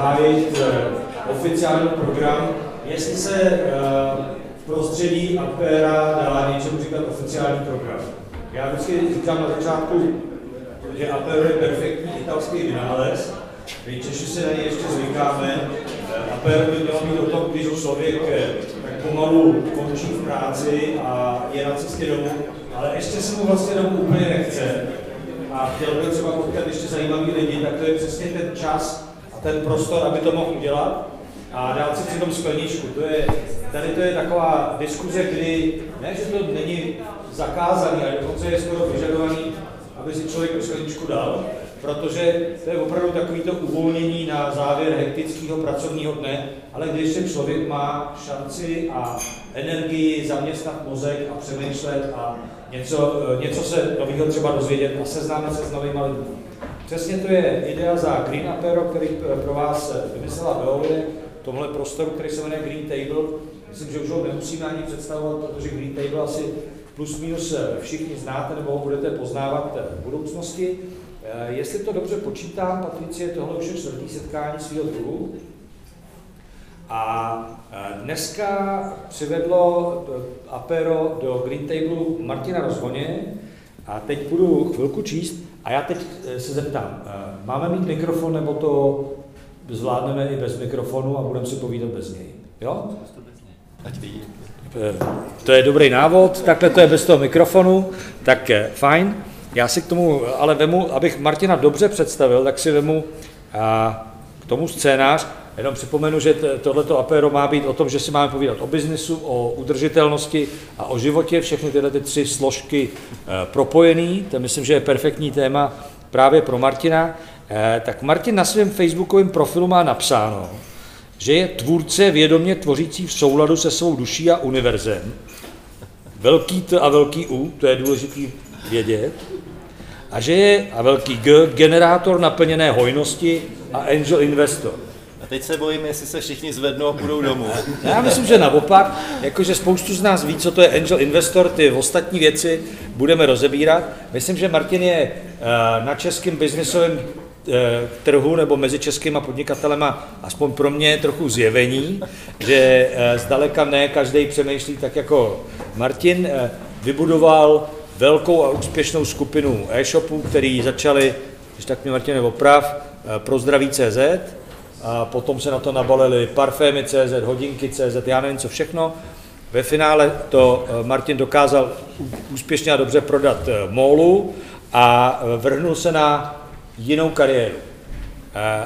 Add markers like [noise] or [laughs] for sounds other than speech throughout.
zahájit eh, oficiální program, jestli se eh, v prostředí Ampera dá něčemu říkat oficiální program. Já vždycky říkám na začátku, že Ampero je perfektní italský vynález, my Češi se na něj ještě zvykáme. Ampero by mělo být o tom, když člověk tak pomalu končí v práci a je na cestě domů, ale ještě se mu vlastně domů úplně nechce a chtěl by třeba potkat ještě zajímavý lidi, tak to je přesně ten čas ten prostor, aby to mohl udělat a dát si při tom skleničku. To je, tady to je taková diskuze, kdy ne, že to není zakázaný, ale dokonce je skoro vyžadovaný, aby si člověk tu skleničku dal, protože to je opravdu takový to uvolnění na závěr hektického pracovního dne, ale když ten člověk má šanci a energii zaměstnat mozek a přemýšlet a něco, něco se nového třeba dozvědět a seznámit se s novými lidmi. Přesně to je idea za Green Apero, který pro vás vymyslela Veolie, tomhle prostoru, který se jmenuje Green Table. Myslím, že už ho nemusíme ani představovat, protože Green Table asi plus minus všichni znáte nebo ho budete poznávat v budoucnosti. Eh, jestli to dobře počítám, Patricie, tohle už je čtvrtý setkání svého druhu. A eh, dneska přivedlo Apero do Green Table Martina Rozvoně a teď budu chvilku číst a já teď eh, se zeptám, máme mít mikrofon nebo to zvládneme i bez mikrofonu a budeme si povídat bez něj. Jo? Ať vidí. To je dobrý návod, takhle to je bez toho mikrofonu, tak fajn. Já si k tomu ale vemu, abych Martina dobře představil, tak si vemu a, k tomu scénář. Jenom připomenu, že tohleto apéro má být o tom, že si máme povídat o biznisu, o udržitelnosti a o životě, všechny tyhle ty tři složky e, propojený. To myslím, že je perfektní téma právě pro Martina. E, tak Martin na svém facebookovém profilu má napsáno, že je tvůrce vědomě tvořící v souladu se svou duší a univerzem. Velký T a velký U, to je důležitý vědět a že je, a velký G, generátor naplněné hojnosti a angel investor. Teď se bojím, jestli se všichni zvednou a půjdou domů. Já myslím, že naopak, jakože spoustu z nás ví, co to je angel investor, ty ostatní věci budeme rozebírat. Myslím, že Martin je eh, na českém biznisovém eh, trhu nebo mezi českýma podnikatelema, aspoň pro mě trochu zjevení, že eh, zdaleka ne každý přemýšlí tak jako Martin. Vybudoval velkou a úspěšnou skupinu e-shopů, který začali, když tak mě Martin oprav, pro zdraví CZ, a potom se na to nabalili parfémy CZ, hodinky CZ, já nevím co všechno. Ve finále to eh, Martin dokázal úspěšně a dobře prodat eh, MOLu a vrhnul se na jinou kariéru.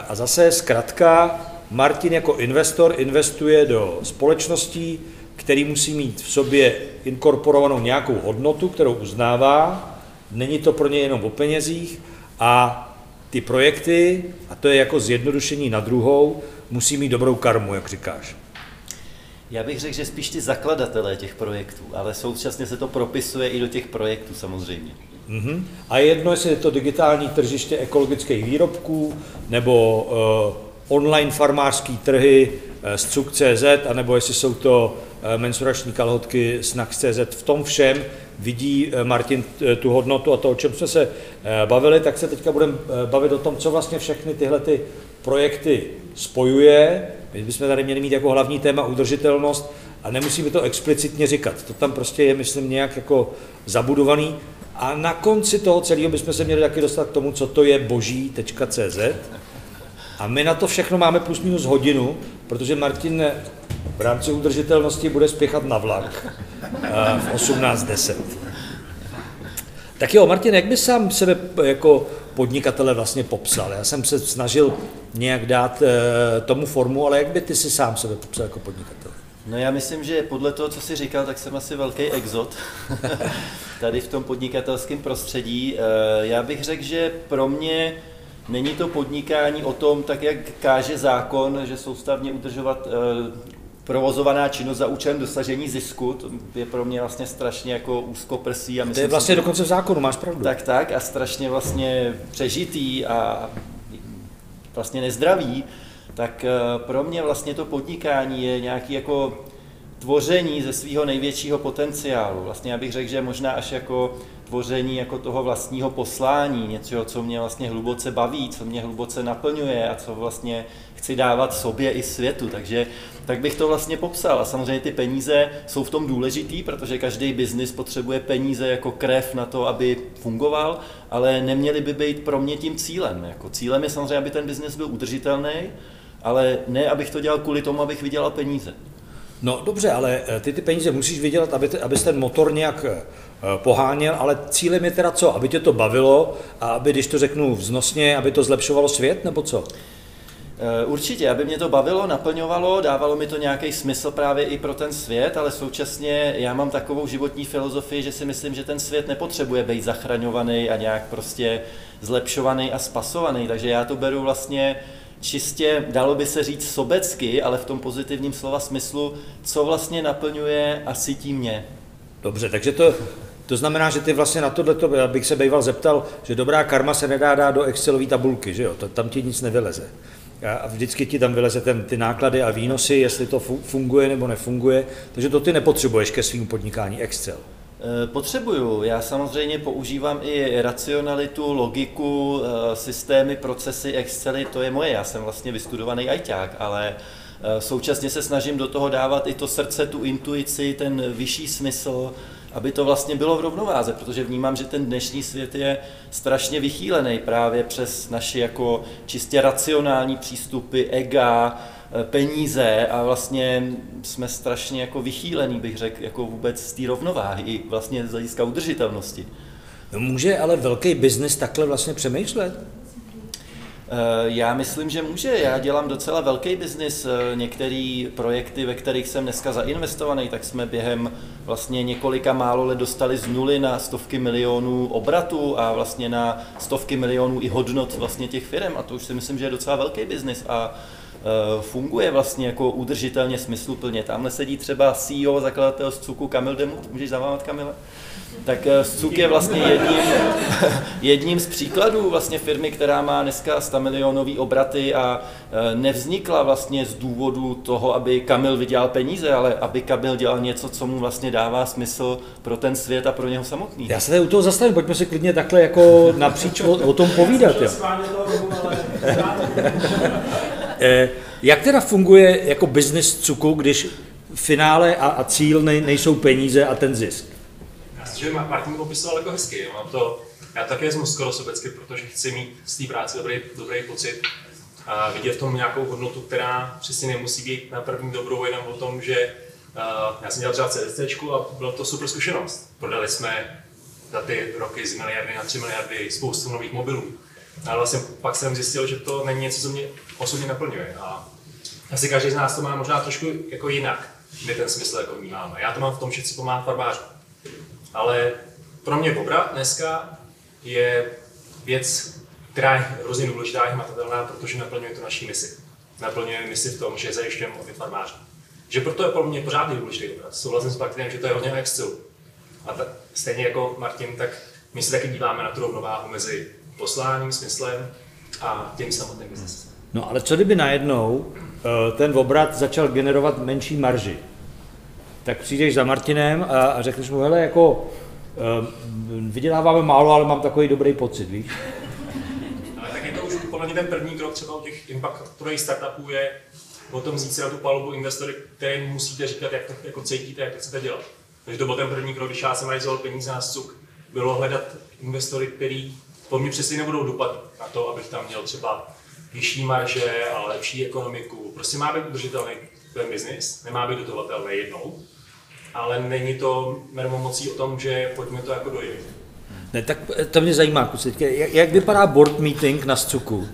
A zase zkrátka Martin jako investor investuje do společností, který musí mít v sobě inkorporovanou nějakou hodnotu, kterou uznává, není to pro ně jenom o penězích a ty projekty, a to je jako zjednodušení na druhou, musí mít dobrou karmu, jak říkáš. Já bych řekl, že spíš ty zakladatelé těch projektů, ale současně se to propisuje i do těch projektů samozřejmě. Mm-hmm. A jedno, jestli je to digitální tržiště ekologických výrobků, nebo uh, online farmářský trhy uh, z CUK.cz, anebo jestli jsou to Eh, mensurační kalhotky Snack.cz. V tom všem vidí eh, Martin eh, tu hodnotu a to, o čem jsme se bavili, tak se teďka budeme bavit o tom, co vlastně všechny tyhle ty projekty spojuje. My bychom tady měli mít jako hlavní téma udržitelnost a nemusíme to explicitně říkat. To tam prostě je, myslím, nějak jako zabudovaný. A na konci toho celého bychom se měli taky dostat k tomu, co to je boží.cz. A my na to všechno máme plus minus hodinu, protože Martin v rámci udržitelnosti bude spěchat na vlak v 18.10. Tak jo, Martin, jak by sám sebe jako podnikatele vlastně popsal? Já jsem se snažil nějak dát eh, tomu formu, ale jak by ty si sám sebe popsal jako podnikatel? No já myslím, že podle toho, co jsi říkal, tak jsem asi velký exot [laughs] tady v tom podnikatelském prostředí. Eh, já bych řekl, že pro mě není to podnikání o tom, tak jak káže zákon, že soustavně udržovat eh, provozovaná činnost za účelem dosažení zisku, to je pro mě vlastně strašně jako úzkoprsý. A myslím, to je vlastně si, dokonce v zákonu, máš pravdu. Tak, tak a strašně vlastně přežitý a vlastně nezdravý, tak eh, pro mě vlastně to podnikání je nějaký jako tvoření ze svého největšího potenciálu. Vlastně já bych řekl, že možná až jako tvoření jako toho vlastního poslání, něco, co mě vlastně hluboce baví, co mě hluboce naplňuje a co vlastně chci dávat sobě i světu. Takže tak bych to vlastně popsal. A samozřejmě ty peníze jsou v tom důležitý, protože každý biznis potřebuje peníze jako krev na to, aby fungoval, ale neměly by být pro mě tím cílem. Jako cílem je samozřejmě, aby ten biznis byl udržitelný, ale ne, abych to dělal kvůli tomu, abych vydělal peníze. No dobře, ale eh, ty ty peníze musíš vydělat, aby, ty, abys ten motor nějak eh, poháněl, ale cílem je teda co? Aby tě to bavilo a aby, když to řeknu vznosně, aby to zlepšovalo svět, nebo co? Eh, určitě, aby mě to bavilo, naplňovalo, dávalo mi to nějaký smysl právě i pro ten svět, ale současně já mám takovou životní filozofii, že si myslím, že ten svět nepotřebuje být zachraňovaný a nějak prostě zlepšovaný a spasovaný, takže já to beru vlastně čistě, dalo by se říct sobecky, ale v tom pozitivním slova smyslu, co vlastně naplňuje a sytí mě. Dobře, takže to, to znamená, že ty vlastně na tohle, bych se býval zeptal, že dobrá karma se nedá dát do Excelové tabulky, že jo? Tam ti nic nevyleze. A vždycky ti tam vyleze ten, ty náklady a výnosy, jestli to funguje nebo nefunguje. Takže to ty nepotřebuješ ke svým podnikání Excel. Eh, potřebuju. Já samozřejmě používám i racionalitu, logiku, eh, systémy, procesy, Excely, to je moje. Já jsem vlastně vystudovaný ajťák, ale eh, současně se snažím do toho dávat i to srdce, tu intuici, ten vyšší smysl, aby to vlastně bylo v rovnováze, protože vnímám, že ten dnešní svět je strašně vychýlený právě přes naše jako čistě racionální přístupy, ega, Eh, peníze a vlastně jsme strašně jako vychýlený, bych řekl, jako vůbec z té rovnováhy, i vlastně z hlediska udržitelnosti. No, může ale velký biznis takhle vlastně přemýšlet? Eh, já myslím, že může. Já dělám docela velký biznis. Eh, některé projekty, ve kterých jsem dneska zainvestovaný, tak jsme během vlastně několika málo let dostali z nuly na stovky milionů obratů a vlastně na stovky milionů i hodnot vlastně těch firm. A to už si myslím, že je docela velký biznis. A funguje vlastně jako udržitelně, smysluplně. Tamhle sedí třeba CEO, zakladatel z Cuku Kamil Demut, můžeš zamávat Kamile? Tak Cuk eh, je vlastně jedním, [laughs] jedním z příkladů vlastně firmy, která má dneska 100 milionový obraty a eh, nevznikla vlastně z důvodu toho, aby Kamil vydělal peníze, ale aby Kamil dělal něco, co mu vlastně dává smysl pro ten svět a pro něho samotný. Já se tady u toho zastavím, pojďme si klidně takhle jako napříč o, o tom povídat. Jo. Eh, jak teda funguje jako business cuku, když finále a, a cíl nej, nejsou peníze a ten zisk? Já si, že Martin popisoval jako hezky. Mám to, já také jsem skoro sobecky, protože chci mít z té práce dobrý, dobrý pocit a vidět v tom nějakou hodnotu, která přesně nemusí být na první dobrou jenom o tom, že uh, já jsem dělal třeba CSC a byla to super zkušenost. Prodali jsme za ty roky z miliardy na 3 miliardy spoustu nových mobilů. Ale vlastně pak jsem zjistil, že to není něco, co mě osobně naplňuje. A asi každý z nás to má možná trošku jako jinak, my ten smysl jako vnímáme. Já to mám v tom, že chci pomáhat farbářům. Ale pro mě obrat dneska je věc, která je hrozně důležitá a hmatatelná, protože naplňuje tu naší misi. Naplňuje misi v tom, že zajišťujeme obět farmářů. Že proto je pro mě pořád důležitý obraz. Souhlasím s Martinem, že to je hodně Excelu. A ta, stejně jako Martin, tak my se taky díváme na tu rovnováhu mezi posláním, smyslem a tím samotným biznesem. No ale co kdyby najednou eh, ten obrat začal generovat menší marži? Tak přijdeš za Martinem a, a řekneš mu, hele, jako eh, vyděláváme málo, ale mám takový dobrý pocit, víš? Ale tak je to už podle mě ten první krok třeba u těch impactových startupů je o tom vzít si na tu palubu investory, které musíte říkat, jak to jako cítíte, jak to chcete dělat. Takže to byl ten první krok, když já jsem realizoval peníze na SUK, bylo hledat investory, který po mně přesně nebudou dopad na to, abych tam měl třeba vyšší marže a lepší ekonomiku. Prostě má být udržitelný ten biznis, nemá být dotovatelný jednou, ale není to mermomocí o tom, že pojďme to jako dojít. Ne, tak to mě zajímá, kusit. Jak, jak vypadá board meeting na Scuku?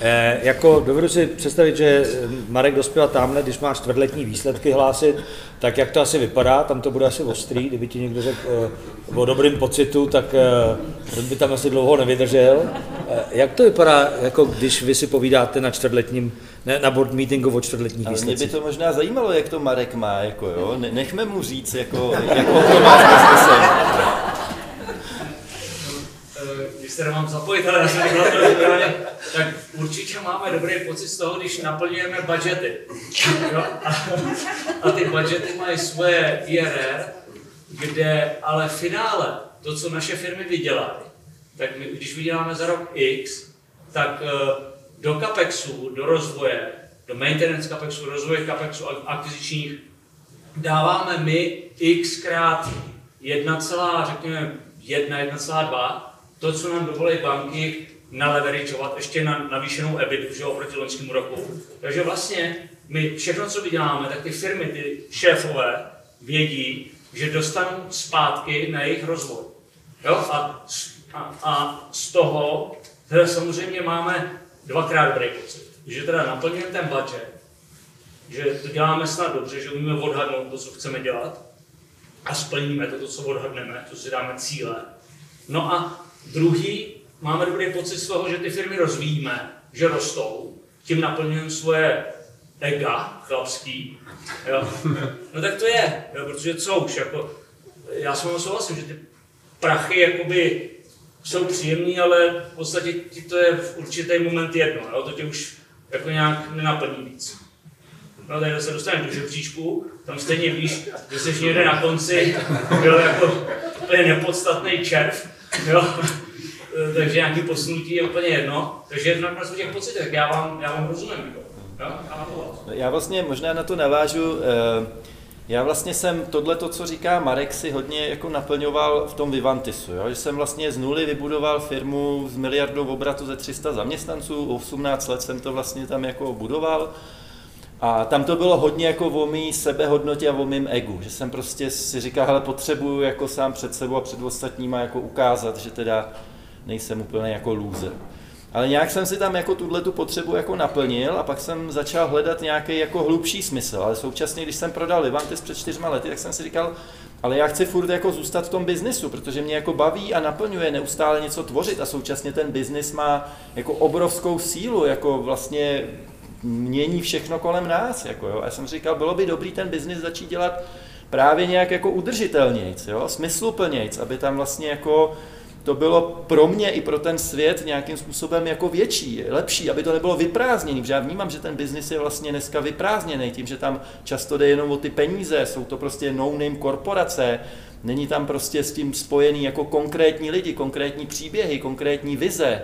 Eh, jako dovedu si představit, že Marek dospěl tamhle, když máš čtvrtletní výsledky hlásit, tak jak to asi vypadá, tam to bude asi ostrý, kdyby ti někdo řekl eh, o dobrým pocitu, tak eh, by tam asi dlouho nevydržel. Eh, jak to vypadá, jako když vy si povídáte na čtvrtletním, ne, na board meetingu o čtvrtletních Ale mě by to možná zajímalo, jak to Marek má, jako jo, nechme mu říct, jako, jako to má když se mám zapojit, ale já jsem vybraně, tak určitě máme dobrý pocit z toho, když naplňujeme budgety. Jo? A, a ty budgety mají svoje IRR, kde ale v finále to, co naše firmy vydělají, tak my, když vyděláme za rok X, tak eh, do CAPEXu, do rozvoje, do maintenance CAPEXu, rozvoje CAPEXu akvizičních dáváme my x krát 1, řekněme 1, 1,2, to, co nám dovolí banky naleverageovat ještě na navýšenou EBIT, že oproti loňskému roku. Takže vlastně my všechno, co vyděláme, tak ty firmy, ty šéfové vědí, že dostanou zpátky na jejich rozvoj. Jo? A, a, a z toho teda samozřejmě máme dvakrát dobrý. Že teda naplňujeme ten budget, že to děláme snad dobře, že umíme odhadnout to, co chceme dělat a splníme to, to co odhadneme, to si dáme cíle. No a druhý, máme dobrý pocit z toho, že ty firmy rozvíjíme, že rostou, tím naplňujeme svoje ega chlapský. Jo. No tak to je, jo, protože co už, jako, já s vámi souhlasím, že ty prachy jakoby jsou příjemný, ale v podstatě ti to je v určitý moment jedno, jo, to tě už jako nějak nenaplní víc. No tady se dostaneš do žebříčku, tam stejně víš, že jsi někde na konci, byl jako úplně nepodstatný červ, jo. Takže nějaký posunutí je úplně jedno. Takže nakonec o těch pocitech, já vám, já vám rozumím. Jo? Já vlastně možná na to navážu. Eh, já vlastně jsem tohle, to, co říká Marek, si hodně jako naplňoval v tom Vivantisu, jo? že jsem vlastně z nuly vybudoval firmu s miliardou obratu ze 300 zaměstnanců, 18 let jsem to vlastně tam jako budoval a tam to bylo hodně jako o mý sebehodnotě a o mým egu, že jsem prostě si říkal, hele, potřebuju jako sám před sebou a před ostatníma jako ukázat, že teda nejsem úplně jako loser. Ale nějak jsem si tam jako tuhle tu potřebu jako naplnil a pak jsem začal hledat nějaký jako hlubší smysl. Ale současně, když jsem prodal Levantis před čtyřma lety, tak jsem si říkal, ale já chci furt jako zůstat v tom biznisu, protože mě jako baví a naplňuje neustále něco tvořit a současně ten biznis má jako obrovskou sílu, jako vlastně mění všechno kolem nás. Jako jo. Já jsem říkal, bylo by dobrý ten biznis začít dělat právě nějak jako udržitelnějc, jo, smysluplnějc, aby tam vlastně jako to bylo pro mě i pro ten svět nějakým způsobem jako větší, lepší, aby to nebylo vyprázdněný, protože já vnímám, že ten biznis je vlastně dneska vyprázdněný tím, že tam často jde jenom o ty peníze, jsou to prostě no-name korporace, není tam prostě s tím spojený jako konkrétní lidi, konkrétní příběhy, konkrétní vize,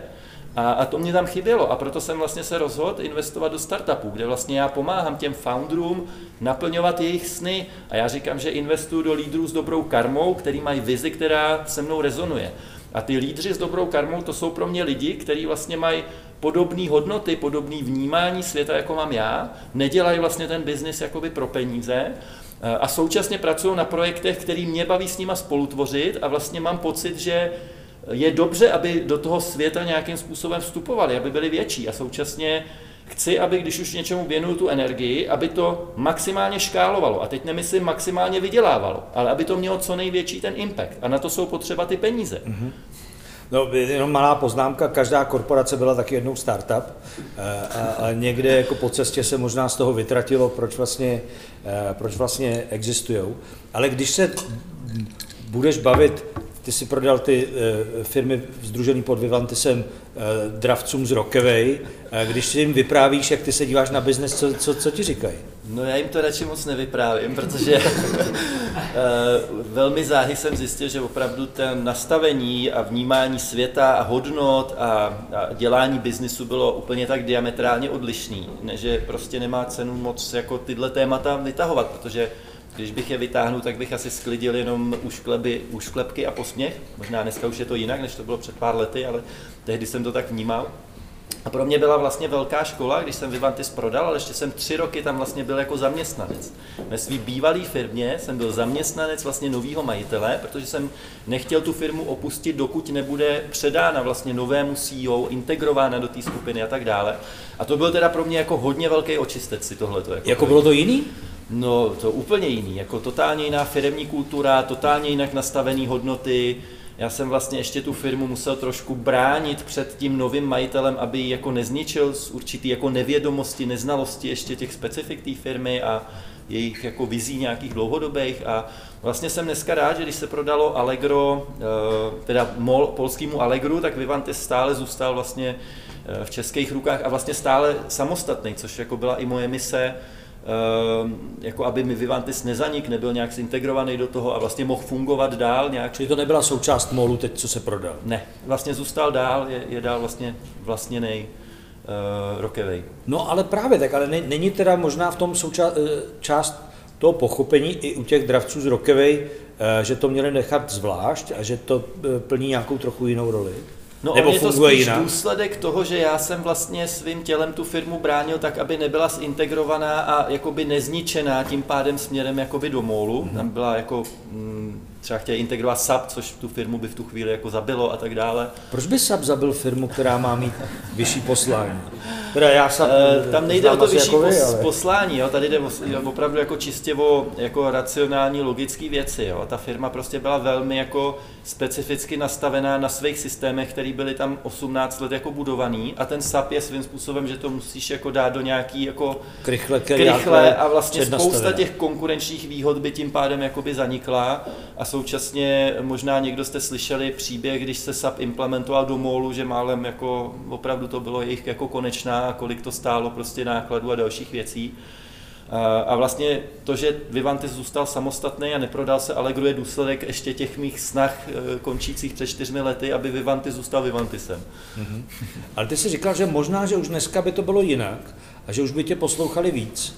a, a to mě tam chybělo a proto jsem vlastně se rozhodl investovat do startupů, kde vlastně já pomáhám těm founderům naplňovat jejich sny. A já říkám, že investuju do lídrů s dobrou karmou, který mají vizi, která se mnou rezonuje. A ty lídři s dobrou karmou, to jsou pro mě lidi, kteří vlastně mají podobné hodnoty, podobné vnímání světa, jako mám já, nedělají vlastně ten biznis jakoby pro peníze. A současně pracují na projektech, který mě baví s nima spolutvořit a vlastně mám pocit, že je dobře, aby do toho světa nějakým způsobem vstupovali, aby byli větší a současně chci, aby když už něčemu věnuju tu energii, aby to maximálně škálovalo. A teď nemyslím maximálně vydělávalo, ale aby to mělo co největší ten impact. A na to jsou potřeba ty peníze. Mm-hmm. No, jenom malá poznámka, každá korporace byla taky jednou startup eh, a, a někde jako po cestě se možná z toho vytratilo, proč vlastně, eh, proč vlastně existují. Ale když se budeš bavit ty si prodal ty uh, firmy združený pod Vivantisem uh, dravcům z Rockaway. Uh, když si jim vyprávíš, jak ty se díváš na biznes, co, co, co ti říkají? No já jim to radši moc nevyprávím, protože [laughs] velmi záhy jsem zjistil, že opravdu ten nastavení a vnímání světa a hodnot a, a dělání biznisu bylo úplně tak diametrálně odlišný, že prostě nemá cenu moc jako tyhle témata vytahovat, protože když bych je vytáhnul, tak bych asi sklidil jenom uškleby, ušklepky a posměch. Možná dneska už je to jinak, než to bylo před pár lety, ale tehdy jsem to tak vnímal. A pro mě byla vlastně velká škola, když jsem Vivantis prodal, ale ještě jsem tři roky tam vlastně byl jako zaměstnanec. Ve své bývalé firmě jsem byl zaměstnanec vlastně nového majitele, protože jsem nechtěl tu firmu opustit, dokud nebude předána vlastně novému CEO, integrována do té skupiny a tak dále. A to byl teda pro mě jako hodně velký očistec si tohleto. Jako, jako bylo to jiný? No, to úplně jiný, jako totálně jiná firemní kultura, totálně jinak nastavený hodnoty, já jsem vlastně ještě tu firmu musel trošku bránit před tím novým majitelem, aby ji jako nezničil z určitý jako nevědomosti, neznalosti ještě těch specifik té firmy a jejich jako vizí nějakých dlouhodobých. A vlastně jsem dneska rád, že když se prodalo Allegro, eh, teda MOL polskému Allegru, tak Vivantis stále zůstal vlastně eh, v českých rukách a vlastně stále samostatný, což jako byla i moje mise, jako aby mi Vivantis nezanik, nebyl nějak zintegrovaný do toho a vlastně mohl fungovat dál nějak. Čili to nebyla součást molu teď, co se prodal? Ne, vlastně zůstal dál, je, je dál vlastně vlastněný uh, rokevej. No ale právě tak, ale není teda možná v tom souča- eh, část toho pochopení i u těch dravců z Rokevej, eh, že to měli nechat zvlášť a že to plní nějakou trochu jinou roli? No Nebo on je to spíš jinak? důsledek toho, že já jsem vlastně svým tělem tu firmu bránil tak, aby nebyla zintegrovaná a jakoby nezničená tím pádem směrem jakoby do mólu. Mm-hmm. Tam byla jako mm, třeba chtěli integrovat SAP, což tu firmu by v tu chvíli jako zabilo a tak dále. Proč by SAP zabil firmu, která má mít vyšší poslání? Teda já SAP, e, tam nejde o to vyšší jako vy, ale... poslání, jo? tady jde opravdu jako čistě o jako racionální, logické věci. Jo? Ta firma prostě byla velmi jako specificky nastavená na svých systémech, které byly tam 18 let jako budovaný. A ten SAP je svým způsobem, že to musíš jako dát do nějaký jako krychle, krychle a vlastně spousta těch konkurenčních výhod by tím pádem jakoby zanikla. A současně možná někdo jste slyšeli příběh, když se SAP implementoval do MOLu, že málem jako opravdu to bylo jejich jako konečná a kolik to stálo prostě nákladů a dalších věcí. A vlastně to, že Vivantis zůstal samostatný a neprodal se Allegro, je důsledek ještě těch mých snah e, končících před čtyřmi lety, aby Vivantis zůstal Vivantisem. Mm-hmm. Ale ty jsi říkal, že možná, že už dneska by to bylo jinak a že už by tě poslouchali víc.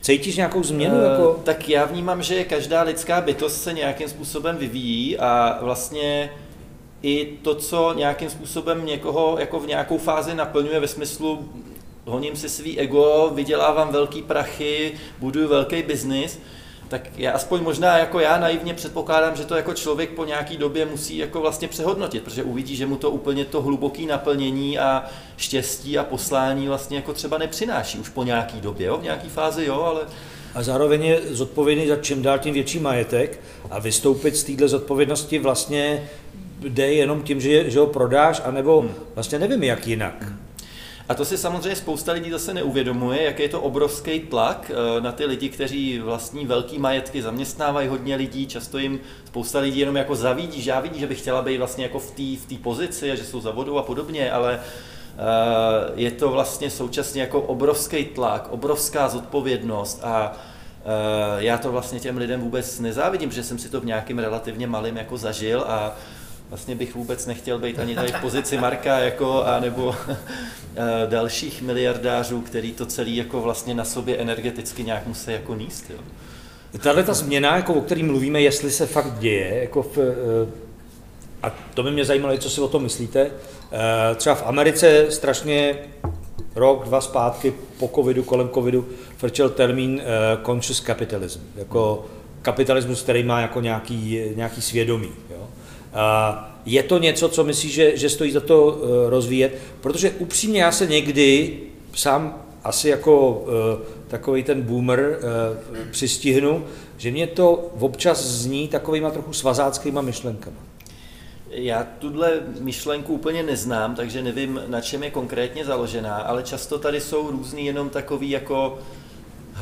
Cítíš nějakou změnu? Uh, jako? Tak já vnímám, že každá lidská bytost se nějakým způsobem vyvíjí a vlastně i to, co nějakým způsobem někoho jako v nějakou fázi naplňuje ve smyslu honím si svý ego, vydělávám velký prachy, buduju velký biznis, tak já aspoň možná jako já naivně předpokládám, že to jako člověk po nějaký době musí jako vlastně přehodnotit, protože uvidí, že mu to úplně to hluboké naplnění a štěstí a poslání vlastně jako třeba nepřináší už po nějaký době, jo? v nějaký fázi jo, ale a zároveň je zodpovědný za čím dál tím větší majetek a vystoupit z téhle zodpovědnosti vlastně jde jenom tím, že, že ho prodáš, anebo hmm. vlastně nevím, jak jinak. Hmm. A to si samozřejmě spousta lidí zase neuvědomuje, jak je to obrovský tlak eh, na ty lidi, kteří vlastní velký majetky, zaměstnávají hodně lidí, často jim spousta lidí jenom jako zavídí, že já vidí, že by chtěla být vlastně jako v té v pozici že jsou za vodou a podobně, ale eh, je to vlastně současně jako obrovský tlak, obrovská zodpovědnost a eh, já to vlastně těm lidem vůbec nezávidím, protože jsem si to v nějakém relativně malém jako zažil a vlastně bych vůbec nechtěl být ani tady v pozici Marka jako, a nebo [laughs] eh, dalších miliardářů, který to celý jako vlastně na sobě energeticky nějak musí jako níst. Jo. Tahle ta změna, jako o který mluvíme, jestli se fakt děje, jako v, eh, a to by mě zajímalo, co si o tom myslíte. Eh, třeba v Americe strašně rok, dva zpátky po covidu, kolem covidu, frčel termín conscious capitalism, jako kapitalismus, který má jako nějaký, nějaký svědomí. Jo? Je to něco, co myslíš, že, že stojí za to eh, rozvíjet? Protože upřímně já se někdy sám asi jako eh, takový ten boomer eh, přistihnu, že mě to občas zní takovýma trochu svazáckýma myšlenkama. Já tuhle myšlenku úplně neznám, takže nevím, na čem je konkrétně založená, ale často tady jsou různý jenom takový jako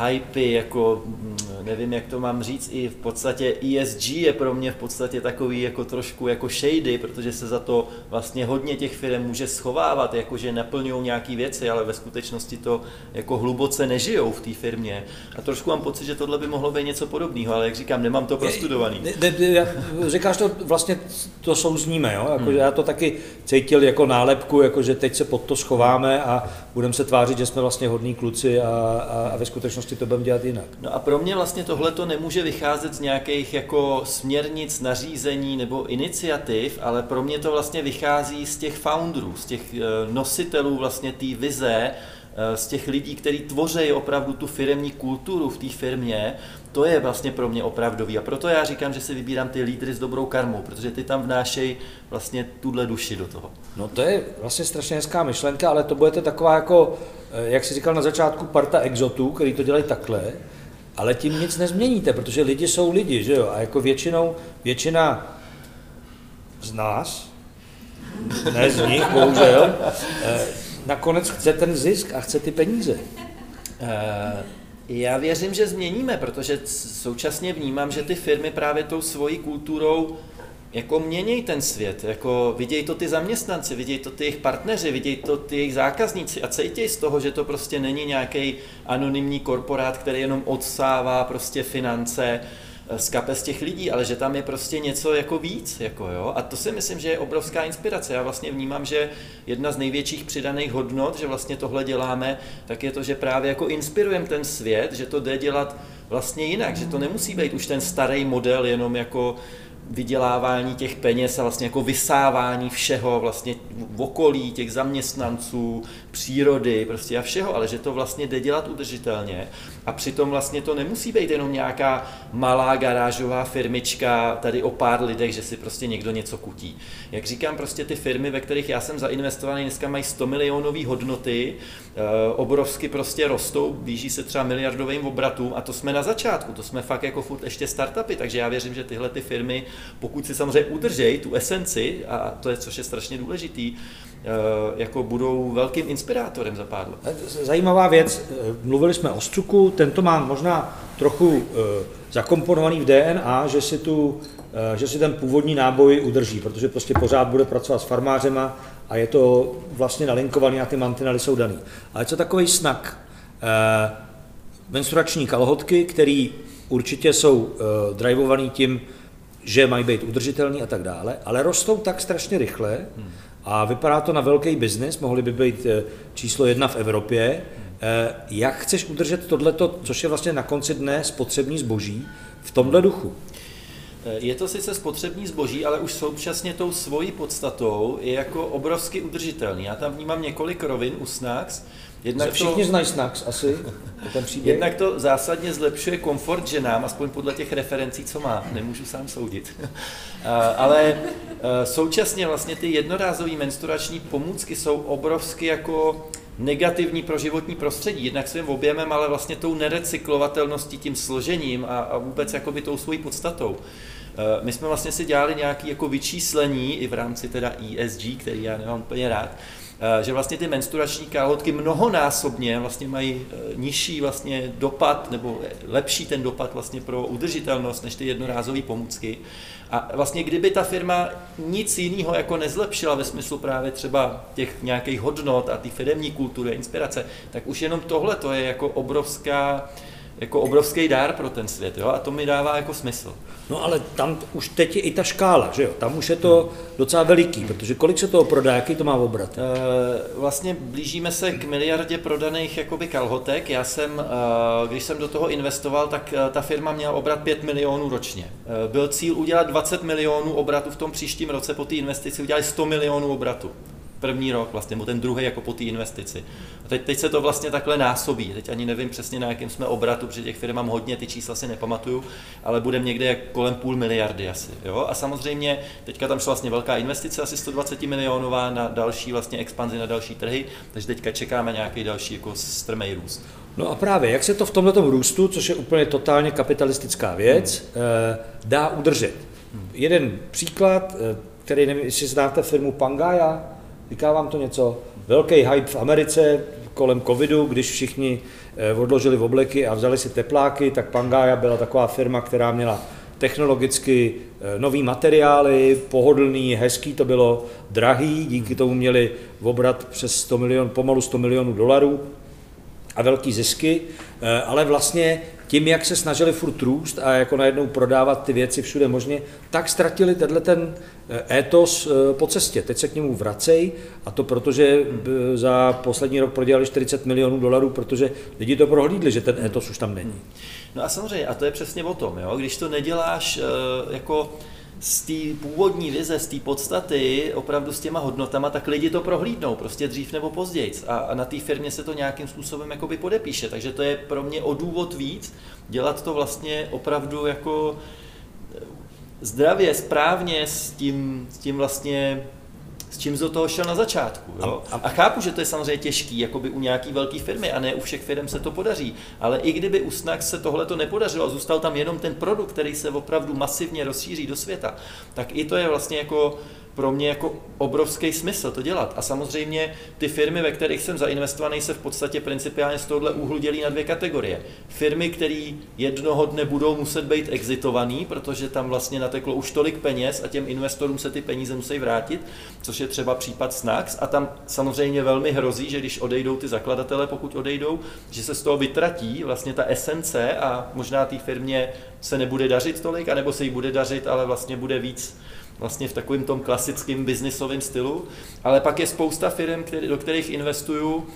hypy, jako mm, nevím, jak to mám říct, i v podstatě ESG je pro mě v podstatě takový jako trošku jako shady, protože se za to vlastně hodně těch firm může schovávat, jakože naplňují nějaké věci, ale ve skutečnosti to jako hluboce nežijou v té firmě. A trošku mám pocit, že tohle by mohlo být něco podobného, ale jak říkám, nemám to prostudovaný. Ne, ne, říkáš to vlastně, to souzníme, jo? Jako, hmm. já to taky cítil jako nálepku, jako že teď se pod to schováme a budeme se tvářit, že jsme vlastně hodní kluci a, a, a ve skutečnosti to budeme dělat jinak. No a pro mě vlastně tohle to nemůže vycházet z nějakých jako směrnic, nařízení nebo iniciativ, ale pro mě to vlastně vychází z těch founderů, z těch eh, nositelů vlastně té vize, eh, z těch lidí, kteří tvoří opravdu tu firemní kulturu v té firmě, to je vlastně pro mě opravdový. A proto já říkám, že si vybírám ty lídry s dobrou karmou, protože ty tam vnášejí vlastně tuhle duši do toho. No to je vlastně strašně hezká myšlenka, ale to budete taková jako, eh, jak jsi říkal na začátku, parta exotů, který to dělají takhle, ale tím nic nezměníte, protože lidi jsou lidi, že jo? A jako většinou, většina z nás, ne z nich, bohužel, eh, nakonec chce ten zisk a chce ty peníze. Já věřím, že změníme, protože současně vnímám, že ty firmy právě tou svojí kulturou jako měněj ten svět, jako vidějí to ty zaměstnanci, vidějí to ty jejich partneři, vidějí to ty jejich zákazníci a cítějí z toho, že to prostě není nějaký anonymní korporát, který jenom odsává prostě finance z kapes těch lidí, ale že tam je prostě něco jako víc, jako jo. A to si myslím, že je obrovská inspirace. Já vlastně vnímám, že jedna z největších přidaných hodnot, že vlastně tohle děláme, tak je to, že právě jako inspirujeme ten svět, že to jde dělat vlastně jinak, že to nemusí být už ten starý model jenom jako vydělávání těch peněz a vlastně jako vysávání všeho vlastně v okolí těch zaměstnanců, přírody prostě a všeho, ale že to vlastně jde dělat udržitelně a přitom vlastně to nemusí být jenom nějaká malá garážová firmička tady o pár lidech, že si prostě někdo něco kutí. Jak říkám, prostě ty firmy, ve kterých já jsem zainvestovaný, dneska mají 100 milionové hodnoty, eh, obrovsky prostě rostou, blíží se třeba miliardovým obratům a to jsme na začátku, to jsme fakt jako furt ještě startupy, takže já věřím, že tyhle ty firmy, pokud si samozřejmě udržejí tu esenci, a to je, což je strašně důležitý, jako budou velkým inspirátorem za pár let. Zajímavá věc, mluvili jsme o Struku, tento má možná trochu eh, zakomponovaný v DNA, že si, tu, eh, že si ten původní náboj udrží, protože prostě pořád bude pracovat s farmářema a je to vlastně nalinkovaný a ty mantinely jsou daný. Ale co takový snak? Eh, menstruační kalhotky, které určitě jsou drivovaný tím, že mají být udržitelný a tak dále, ale rostou tak strašně rychle a vypadá to na velký biznis, mohly by být číslo jedna v Evropě, Eh, jak chceš udržet tohleto, což je vlastně na konci dne spotřební zboží, v tomhle duchu? Eh, je to sice spotřební zboží, ale už současně tou svojí podstatou je jako obrovsky udržitelný. Já tam vnímám několik rovin u Snacks. Jednak Všichni to, znají Snacks asi, ten příběh. Jednak to zásadně zlepšuje komfort ženám, aspoň podle těch referencí, co má. Nemůžu sám soudit. [laughs] Eh, ale současně vlastně ty jednorázové menstruační pomůcky jsou obrovsky jako negativní pro životní prostředí, jednak svým objemem, ale vlastně tou nerecyklovatelností, tím složením a, a vůbec jakoby tou svojí podstatou. Eh, my jsme vlastně si dělali nějaké jako vyčíslení i v rámci teda ESG, který já nemám úplně rád, eh, že vlastně ty menstruační kalhotky mnohonásobně vlastně mají eh, nižší vlastně dopad nebo lepší ten dopad vlastně pro udržitelnost než ty jednorázové pomůcky. A vlastně kdyby ta firma nic jiného jako nezlepšila ve smyslu právě třeba těch nějakých hodnot a ty firmní kultury, inspirace, tak už jenom tohle to je jako obrovská jako obrovský dár pro ten svět, jo? a to mi dává jako smysl. No ale tam už teď je i ta škála, že jo? Tam už je to docela veliký, protože kolik se toho prodá, jaký to má obrat? E, vlastně blížíme se k miliardě prodaných jakoby kalhotek. Já jsem, e, když jsem do toho investoval, tak e, ta firma měla obrat 5 milionů ročně. E, byl cíl udělat 20 milionů obratu v tom příštím roce, po té investici udělali 100 milionů obratu první rok, vlastně, ten druhý jako po té investici. A teď, teď se to vlastně takhle násobí. Teď ani nevím přesně, na jakém jsme obratu, protože těch firm mám hodně, ty čísla si nepamatuju, ale budeme někde kolem půl miliardy asi. Jo? A samozřejmě teďka tam šla vlastně velká investice, asi 120 milionová na další vlastně expanzi na další trhy, takže teďka čekáme nějaký další jako strmej růst. No a právě, jak se to v tomto růstu, což je úplně totálně kapitalistická věc, hmm. dá udržet? Hmm. Jeden příklad, eh, který nevím, jestli znáte firmu Pangaya, Říká vám to něco? Velký hype v Americe kolem covidu, když všichni eh, odložili v obleky a vzali si tepláky, tak Pangaya byla taková firma, která měla technologicky eh, nový materiály, pohodlný, hezký to bylo, drahý, díky tomu měli obrat přes 100 milion, pomalu 100 milionů dolarů a velký zisky, eh, ale vlastně tím, jak se snažili furt růst a jako najednou prodávat ty věci všude možně, tak ztratili tenhle ten eh, étos eh, po cestě. Teď se k němu vracej a to protože za poslední rok prodělali 40 milionů dolarů, protože lidi to prohlídli, že ten étos už tam není. No a samozřejmě, a to je přesně o tom, jo? když to neděláš jako z té původní vize, z té podstaty, opravdu s těma hodnotama, tak lidi to prohlídnou, prostě dřív nebo později. A, a na té firmě se to nějakým způsobem jakoby podepíše. Takže to je pro mě o důvod víc dělat to vlastně opravdu jako zdravě, správně, s tím, s tím vlastně s čím do toho šel na začátku. Jo? A, a chápu, že to je samozřejmě těžký, jako by u nějaký velké firmy a ne u všech firm se to podaří. Ale i kdyby u Snax se tohle to nepodařilo a zůstal tam jenom ten produkt, který se opravdu masivně rozšíří do světa, tak i to je vlastně jako pro mě jako obrovský smysl to dělat. A samozřejmě ty firmy, ve kterých jsem zainvestovaný, se v podstatě principiálně z tohohle úhlu dělí na dvě kategorie. Firmy, které jednoho dne budou muset být exitovaný, protože tam vlastně nateklo už tolik peněz a těm investorům se ty peníze musí vrátit, což je třeba případ Snax. A tam samozřejmě velmi hrozí, že když odejdou ty zakladatele, pokud odejdou, že se z toho vytratí vlastně ta esence a možná té firmě se nebude dařit tolik, anebo se jí bude dařit, ale vlastně bude víc vlastně v takovém tom klasickém biznisovém stylu, ale pak je spousta firm, který, do kterých investuju,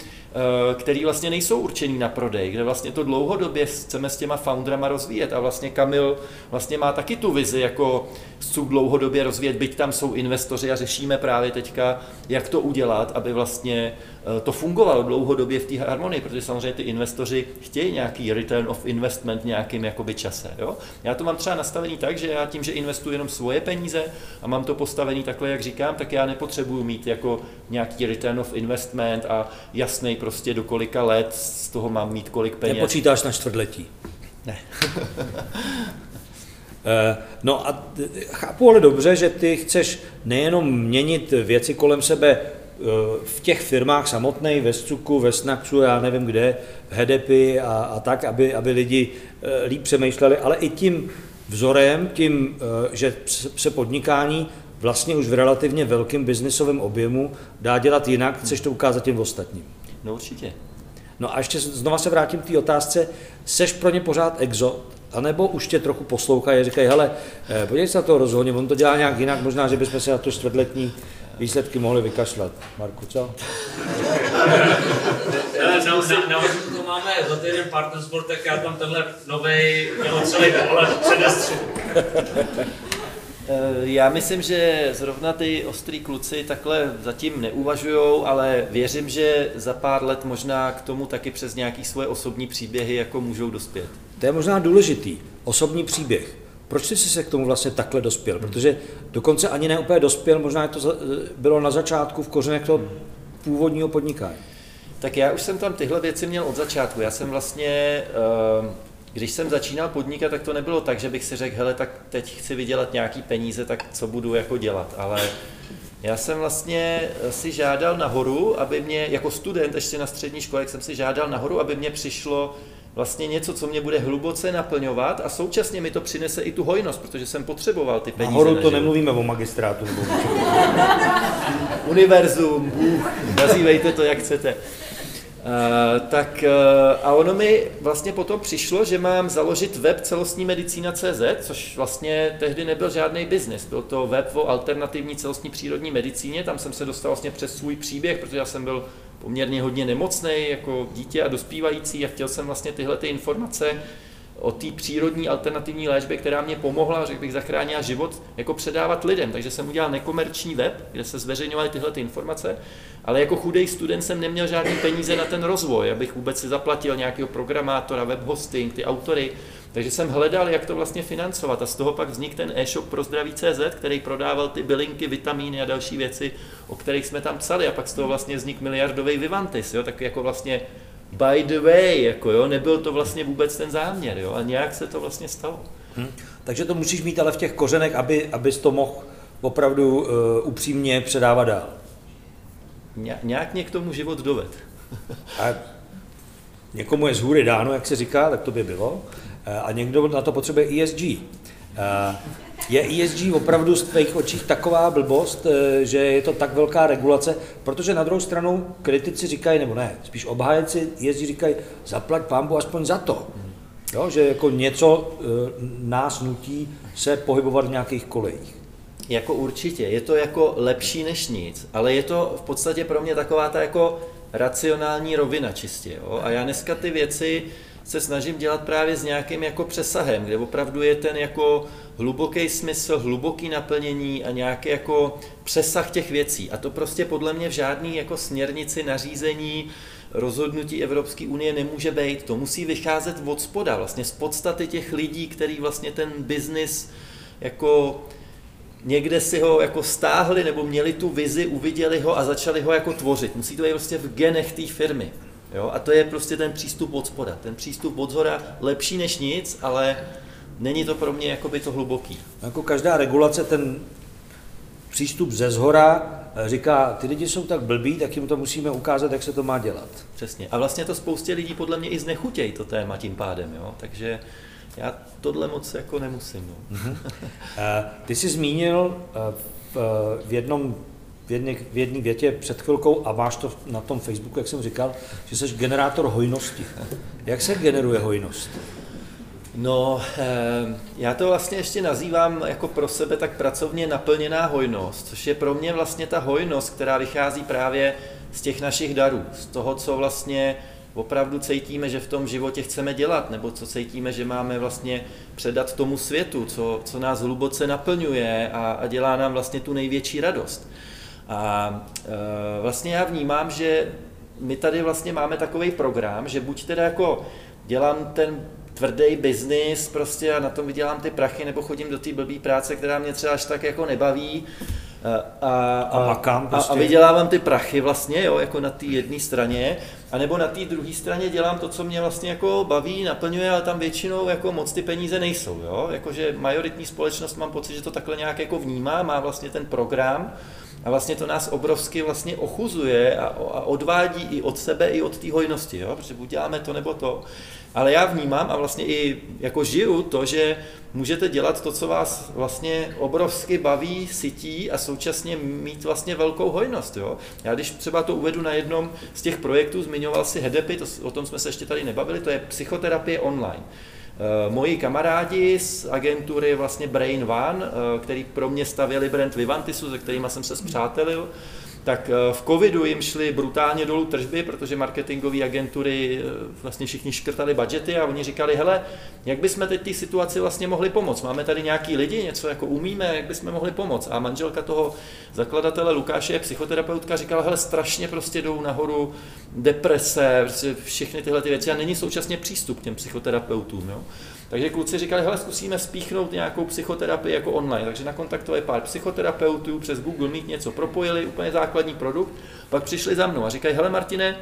který vlastně nejsou určený na prodej, kde vlastně to dlouhodobě chceme s těma foundrama rozvíjet a vlastně Kamil vlastně má taky tu vizi, jako chci dlouhodobě rozvíjet, byť tam jsou investoři a řešíme právě teďka, jak to udělat, aby vlastně Eh, to fungovalo dlouhodobě v té harmonii, protože samozřejmě ty investoři chtějí nějaký return of investment nějakým jakoby čase. Jo? Já to mám třeba nastavený tak, že já tím, že investuji jenom svoje peníze a mám to postavený takhle, jak říkám, tak já nepotřebuju mít jako nějaký return of investment a jasný prostě do kolika let z toho mám mít kolik peněz. Nepočítáš na čtvrtletí? Ne. [laughs] Eh, no a chápu ale dobře, že ty chceš nejenom měnit věci kolem sebe v těch firmách samotných, ve Scuku, ve Snaxu, já nevím kde, v Hedepy a, a tak, aby, aby lidi eh, líp přemýšleli, ale i tím vzorem, tím, eh, že se podnikání vlastně už v relativně velkém biznisovém objemu dá dělat jinak, chceš to ukázat těm ostatním. No určitě. No a ještě znova se vrátím k té otázce, seš pro ně pořád exot, anebo už tě trochu poslouchají a říkají, hele, eh, podívej se na to rozhodně, on to dělá nějak jinak, možná, že bychom se na to čtvrtletní výsledky mohli vykašlat. Marku, co? Na, na to máme za týden partner sport, tak já tam tenhle nový celý pohled předestřu. Eh, já myslím, že zrovna ty ostrý kluci takhle zatím neuvažují, ale věřím, že za pár let možná k tomu taky přes nějaký svoje osobní příběhy jako můžou dospět. To je možná důležitý, osobní příběh. Proč jsi se k tomu vlastně takhle dospěl? Protože dokonce ani ne úplně dospěl, možná to bylo na začátku v kořenech toho původního podnikání. Tak já už jsem tam tyhle věci měl od začátku. Já jsem vlastně, eh, když jsem začínal podnikat, tak to nebylo tak, že bych si řekl, hele, tak teď chci vydělat nějaký peníze, tak co budu jako dělat. Ale já jsem vlastně si žádal nahoru, aby mě, jako student ještě na střední škole, jsem si žádal nahoru, aby mě přišlo vlastně něco, co mě bude hluboce naplňovat a současně mi to přinese i tu hojnost, protože jsem potřeboval ty peníze. Nahoru to nemluvíme o magistrátu. Nebo Univerzum, Bůh, nazývejte to, jak chcete. Uh, tak uh, a ono mi vlastně potom přišlo, že mám založit web celostní medicína.cz, což vlastně tehdy nebyl žádný biznis. Byl to web o alternativní celostní přírodní medicíně, tam jsem se dostal vlastně přes svůj příběh, protože já jsem byl poměrně hodně nemocný jako dítě a dospívající a chtěl jsem vlastně tyhle ty informace o té přírodní alternativní léčbě, která mě pomohla, řekl bych, zachránila život, jako předávat lidem. Takže jsem udělal nekomerční web, kde se zveřejňovaly tyhle ty informace, ale jako chudý student jsem neměl žádný peníze na ten rozvoj, abych vůbec si zaplatil nějakého programátora, web hosting, ty autory. Takže jsem hledal, jak to vlastně financovat a z toho pak vznikl ten e-shop pro zdraví CZ, který prodával ty bylinky, vitamíny a další věci, o kterých jsme tam psali a pak z toho vlastně vznikl miliardový Vivantis, jo, tak jako vlastně by the way, jako jo, nebyl to vlastně vůbec ten záměr, jo, a nějak se to vlastně stalo. Hmm. Takže to musíš mít ale v těch kořenech, aby, abys to mohl opravdu uh, upřímně předávat dál. Ně, nějak mě k tomu život doved. a někomu je z hůry dáno, jak se říká, tak to by bylo. Eh, a někdo na to potřebuje ESG. Eh, je ESG opravdu z tvých očích taková blbost, eh, že je to tak velká regulace, protože na druhou stranu kritici říkají, nebo ne, spíš obhájeci ESG říkají, zaplať pámbu aspoň za to. Jo, že jako něco nás nutí se pohybovat v nějakých kolejích. Jako určitě, je to jako lepší než nic, ale je to v podstatě pro mě taková ta jako racionální rovina čistě. Jo? A já dneska ty věci se snažím dělat právě s nějakým jako přesahem, kde opravdu je ten jako hluboký smysl, hluboký naplnění a nějaký jako přesah těch věcí. A to prostě podle mě v žádný jako směrnici, nařízení, rozhodnutí Evropské unie nemůže být. To musí vycházet od spoda, vlastně z podstaty těch lidí, který vlastně ten biznis jako někde si ho jako stáhli nebo měli tu vizi, uviděli ho a začali ho jako tvořit. Musí to být prostě v genech té firmy. Jo? A to je prostě ten přístup od spoda. Ten přístup od zhora lepší než nic, ale není to pro mě jakoby to hluboký. Jako každá regulace, ten přístup ze zhora eh, říká, ty lidi jsou tak blbí, tak jim to musíme ukázat, jak se to má dělat. Přesně. A vlastně to spoustě lidí podle mě i znechutějí to téma tím pádem. Jo? Takže já tohle moc jako nemusím. No. Mm-hmm. Ty jsi zmínil eh, v jednom v jedné, v větě před chvilkou a máš to na tom Facebooku, jak jsem říkal, že jsi generátor hojnosti. Jak se generuje hojnost? No, já to vlastně ještě nazývám jako pro sebe tak pracovně naplněná hojnost, což je pro mě vlastně ta hojnost, která vychází právě z těch našich darů, z toho, co vlastně opravdu cítíme, že v tom životě chceme dělat, nebo co cítíme, že máme vlastně předat tomu světu, co, co nás hluboce naplňuje a, a dělá nám vlastně tu největší radost. A e, vlastně já vnímám, že my tady vlastně máme takový program, že buď teda jako dělám ten tvrdý biznis prostě a na tom vydělám ty prachy, nebo chodím do té blbý práce, která mě třeba až tak jako nebaví, a, a, makám prostě. a, a vydělávám ty prachy vlastně, jo, jako na té jedné straně, a nebo na té druhé straně dělám to, co mě vlastně jako baví, naplňuje, ale tam většinou jako moc ty peníze nejsou, jo, jakože majoritní společnost mám pocit, že to takhle nějak jako vnímá, má vlastně ten program, a vlastně to nás obrovsky vlastně ochuzuje a, a odvádí i od sebe, i od té hojnosti, jo? protože buď děláme to nebo to. Ale já vnímám a vlastně i jako žiju to, že můžete dělat to, co vás vlastně obrovsky baví, sytí a současně mít vlastně velkou hojnost. Jo? Já když třeba to uvedu na jednom z těch projektů, zmiňoval si Hedepy, to, o tom jsme se ještě tady nebavili, to je psychoterapie online. Eh, moji kamarádi z agentury vlastně Brain One, eh, který pro mě stavěli brand Vivantisu, se kterými jsem se zpřátelil, tak eh, v covidu jim šly brutálně dolů tržby, protože marketingové agentury eh, vlastně všichni škrtali budgety a oni říkali, hele, jak bychom teď té situaci vlastně mohli pomoct? Máme tady nějaký lidi, něco jako umíme, jak bychom mohli pomoct? A manželka toho zakladatele Lukáše psychoterapeutka, říkala, hele, strašně prostě jdou nahoru deprese, prostě všechny tyhle ty věci a není současně přístup k těm psychoterapeutům. Jo? Takže kluci říkali, hele, zkusíme spíchnout nějakou psychoterapii jako online. Takže nakontaktovali pár psychoterapeutů, přes Google Meet něco propojili, úplně základní produkt, pak přišli za mnou a říkají, hele Martine,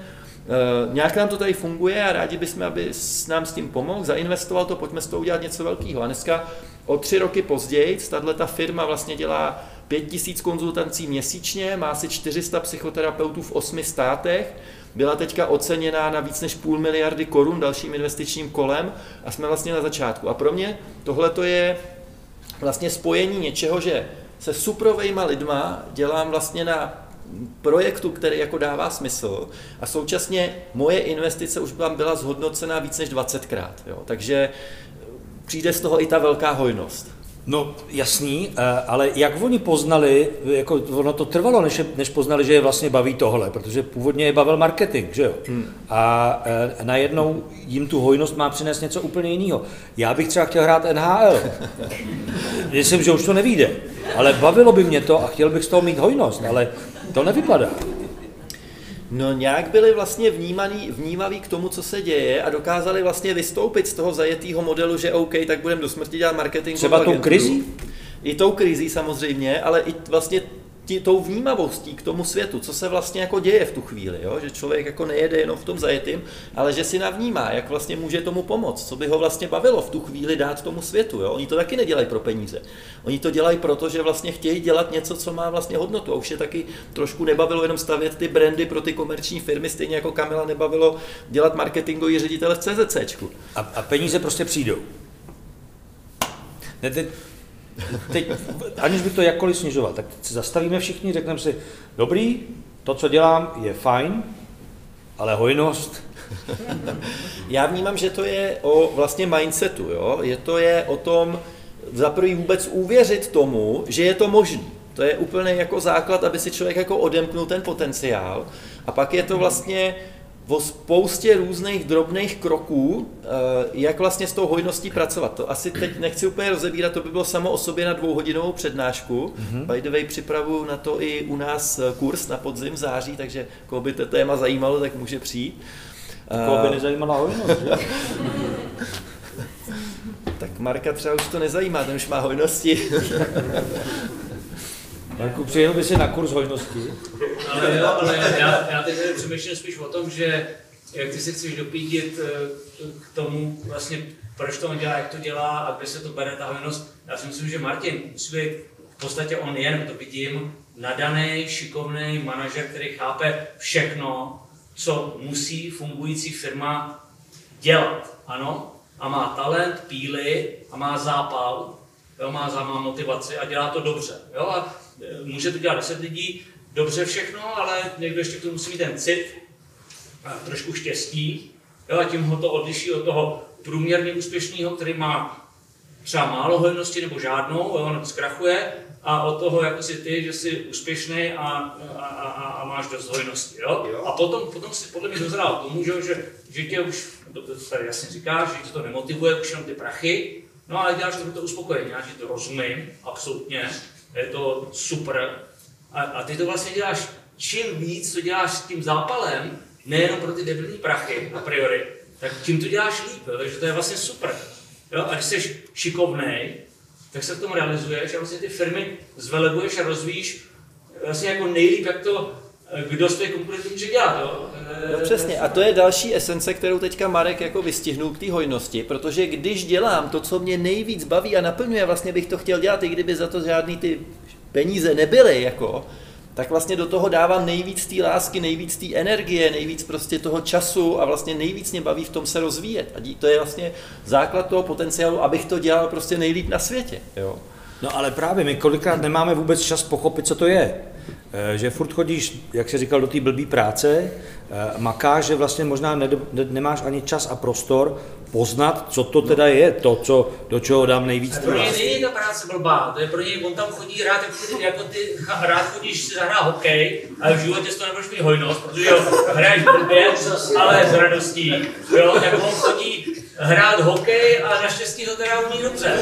Uh, nějak nám to tady funguje a rádi bychom, aby s nám s tím pomohl, zainvestoval to, pojďme s toho udělat něco velkého. A dneska o tři roky později, tahle ta firma vlastně dělá 5000 konzultancí měsíčně, má asi 400 psychoterapeutů v osmi státech, byla teďka oceněná na víc než půl miliardy korun dalším investičním kolem a jsme vlastně na začátku. A pro mě tohle to je vlastně spojení něčeho, že se suprovejma lidma dělám vlastně na projektu, který jako dává smysl a současně moje investice už byla, byla zhodnocena víc než 20krát. Jo. Takže přijde z toho i ta velká hojnost. No jasný, eh, ale jak oni poznali, jako ono to trvalo, než, než poznali, že je vlastně baví tohle, protože původně je bavil marketing, že jo? Hmm. A e, najednou jim tu hojnost má přinést něco úplně jiného. Já bych třeba chtěl hrát NHL. [laughs] Myslím, že už to nevíde, ale bavilo by mě to a chtěl bych z toho mít hojnost, ale to nevypadá. No nějak byli vlastně vnímaný, vnímaví k tomu, co se děje a dokázali vlastně vystoupit z toho zajetého modelu, že OK, tak budeme do smrti dělat marketing. Třeba tou krizí? I tou krizí samozřejmě, ale i vlastně tí, tou vnímavostí k tomu světu, co se vlastně jako děje v tu chvíli, jo? že člověk jako nejede jenom v tom zajetým, ale že si navnímá, jak vlastně může tomu pomoct, co by ho vlastně bavilo v tu chvíli dát tomu světu. Jo? Oni to taky nedělají pro peníze. Oni to dělají proto, že vlastně chtějí dělat něco, co má vlastně hodnotu. A už je taky trošku nebavilo jenom stavět ty brandy pro ty komerční firmy, stejně jako Kamila nebavilo dělat marketingový ředitele v CZC. A, a peníze prostě přijdou. Ne, teď, teď, aniž bych to jakkoliv snižoval, tak se zastavíme všichni, řekneme si, dobrý, to, co dělám, je fajn, ale hojnost. Já vnímám, že to je o vlastně mindsetu, jo? Je to je o tom za prvý vůbec uvěřit tomu, že je to možné. To je úplně jako základ, aby si člověk jako odemknul ten potenciál. A pak je to vlastně o spoustě různých drobných kroků, eh, jak vlastně s tou hojností pracovat. To asi teď nechci úplně rozebírat, to by bylo samo o sobě na dvouhodinovou přednášku. Mm-hmm. By the way, připravuju na to i u nás eh, kurz na podzim v září, takže koho by to téma zajímalo, tak může přijít. Koho by nezajímala hojnost, že? [laughs] tak Marka třeba už to nezajímá, ten už má hojnosti. [laughs] Marku, přijel by si na kurz hojnosti? Ale jo, ale já, já teď přemýšlím spíš o tom, že jak ty se chceš dopídit eh, k tomu vlastně, proč to on dělá, jak to dělá a kde se to bere ta hojnost. Já si myslím, že Martin musí být v podstatě on je, nebo to vidím, nadaný, šikovný manažer, který chápe všechno, co musí fungující firma dělat. Ano, a má talent, píly a má zápal, jo, má, má motivaci a dělá to dobře. Jo, a může to dělat 10 lidí, dobře všechno, ale někdo ještě k tomu musí mít ten cit, a trošku štěstí, jo, a tím ho to odliší od toho průměrně úspěšného, který má třeba málo hojnosti nebo žádnou, jo, nebo zkrachuje, a od toho, jako si ty, že jsi úspěšný a, a, a, a máš dost hojnosti. Jo? Jo. A potom, potom si podle mě dozrál tomu, že, že, že tě už, to, tady jasně říkáš, že tě to nemotivuje už jenom ty prachy, no ale děláš to, to uspokojení, já ti to rozumím, absolutně, je to super. A, a ty to vlastně děláš, čím víc to děláš s tím zápalem, nejenom pro ty debilní prachy a priori, tak tím to děláš líp, takže to je vlastně super. Jo? A když jsi šikovnej, tak se v tom realizuješ a vlastně ty firmy zvelebuješ a rozvíjíš vlastně jako nejlíp, jak to kdo z těch konkurentů může dělat. Jo? No přesně, a to je další esence, kterou teďka Marek jako vystihnul k té hojnosti, protože když dělám to, co mě nejvíc baví a naplňuje, vlastně bych to chtěl dělat, i kdyby za to žádný ty peníze nebyly, jako, tak vlastně do toho dávám nejvíc té lásky, nejvíc té energie, nejvíc prostě toho času a vlastně nejvíc mě baví v tom se rozvíjet. A to je vlastně základ toho potenciálu, abych to dělal prostě nejlíp na světě. Jo. No ale právě my kolikrát nemáme vůbec čas pochopit, co to je. Eh, že furt chodíš, jak se říkal, do té blbý práce, eh, makáš, že vlastně možná ne, nemáš ani čas a prostor poznat, co to teda je, to, co, do čeho dám nejvíc Pro něj není ta práce blbá, to je pro něj, on tam chodí rád, jako ty, jako ty rád chodíš si zahrát hokej, ale v životě to nebudeš mít hojnost, protože jo, hraješ blbě, ale s radostí, jo, tak on chodí hrát hokej a naštěstí to teda umí dobře.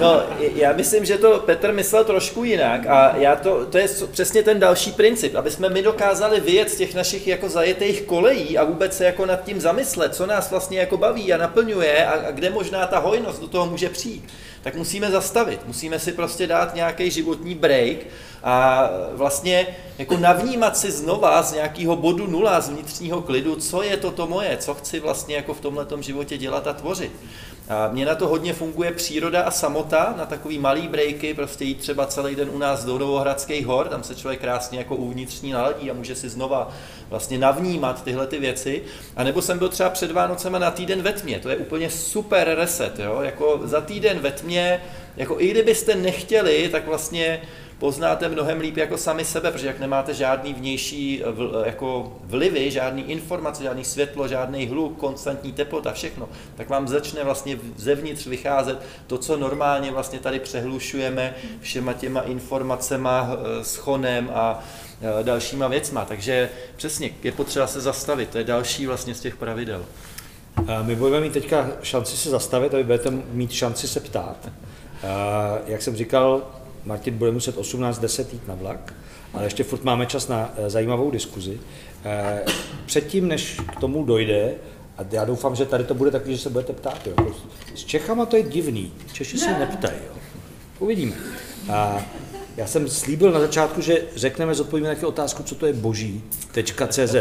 No, já myslím, že to Petr myslel trošku jinak a já to, to je přesně ten další princip, aby jsme my dokázali vyjet z těch našich jako zajetých kolejí a vůbec se jako nad tím zamyslet, co nás vlastně jako baví a naplňuje a, a kde možná ta hojnost do toho může přijít tak musíme zastavit, musíme si prostě dát nějaký životní break a vlastně jako navnímat si znova z nějakého bodu nula, z vnitřního klidu, co je toto moje, co chci vlastně jako v tomhle životě dělat a tvořit. Mně na to hodně funguje příroda a samota, na takový malý breaky, prostě jít třeba celý den u nás do Novohradských hor, tam se člověk krásně jako uvnitřní naladí a může si znova vlastně navnímat tyhle ty věci. A nebo jsem byl třeba před Vánocema na týden ve tmě, to je úplně super reset, jo? jako za týden ve tmě, jako i kdybyste nechtěli, tak vlastně poznáte mnohem líp jako sami sebe, protože jak nemáte žádný vnější vl, jako vlivy, žádný informace, žádný světlo, žádný hluk, konstantní teplota, všechno, tak vám začne vlastně zevnitř vycházet to, co normálně vlastně tady přehlušujeme všema těma informacema, eh, schonem a eh, dalšíma věcma. Takže přesně, je potřeba se zastavit, to je další vlastně z těch pravidel. My budeme mít teďka šanci se zastavit a vy budete mít šanci se ptát. Jak jsem říkal, Martin bude muset 18.10 jít na vlak, ale ještě furt máme čas na eh, zajímavou diskuzi. Eh, předtím, než k tomu dojde, a já doufám, že tady to bude taky, že se budete ptát. Jo. S Čechama to je divný. Češi se neptají. Jo. Uvidíme. A já jsem slíbil na začátku, že řekneme, zodpovíme na otázku, co to je boží. .cz.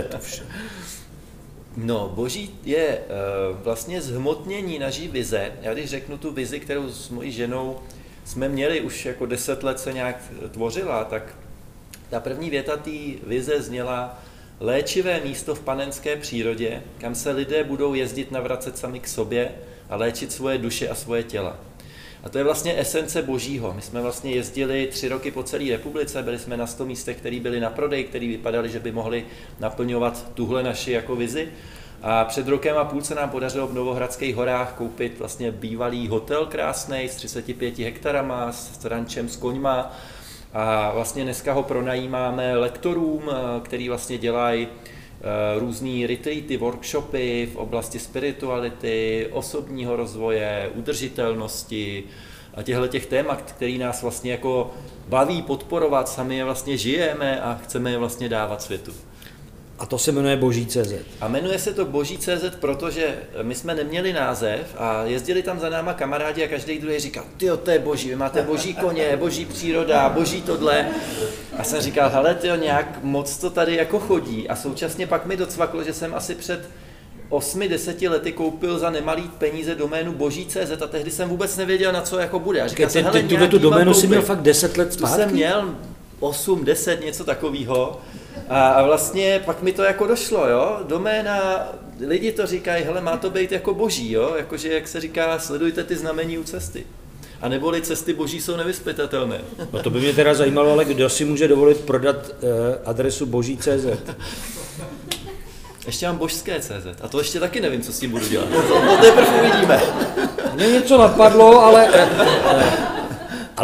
No, boží je uh, vlastně zhmotnění naší vize. Já když řeknu tu vizi, kterou s mojí ženou jsme měli už jako deset let se nějak tvořila, tak ta první věta té vize zněla léčivé místo v panenské přírodě, kam se lidé budou jezdit navracet sami k sobě a léčit svoje duše a svoje těla. A to je vlastně esence božího. My jsme vlastně jezdili tři roky po celé republice, byli jsme na 100 místech, které byly na prodej, které vypadaly, že by mohly naplňovat tuhle naši jako vizi. A před rokem a půl se nám podařilo v Novohradských horách koupit vlastně bývalý hotel krásný s 35 hektarama, s rančem, s koňma. A vlastně dneska ho pronajímáme lektorům, eh, který vlastně dělají eh, různé retreaty, workshopy v oblasti spirituality, osobního rozvoje, udržitelnosti a těchto těch témat, který nás vlastně jako baví podporovat, sami je vlastně žijeme a chceme je vlastně dávat světu. A to se jmenuje Boží CZ. A jmenuje se to Boží CZ, protože my jsme neměli název a jezdili tam za náma kamarádi a každý druhý říkal, ty to je boží, vy máte boží koně, boží příroda, boží tohle. A jsem říkal, hele, ty nějak moc to tady jako chodí. A současně pak mi docvaklo, že jsem asi před 8-10 lety koupil za nemalý peníze doménu boží.cz a tehdy jsem vůbec nevěděl, na co jako bude. A říkal jsem, hele, tuhle tu doménu si měl fakt 10 let zpátky? Tu jsem měl 8, 10, něco takového. A, a vlastně pak mi to jako došlo, jo, doména, lidi to říkají, hele, má to být jako boží, jo, jakože, jak se říká, sledujte ty znamení u cesty. A neboli cesty boží jsou nevyspytatelné. No to by mě teda zajímalo, ale kdo si může dovolit prodat uh, adresu boží.cz? Ještě mám božské CZ a to ještě taky nevím, co s tím budu dělat. To teprve uvidíme. Mně něco napadlo, ale... Ale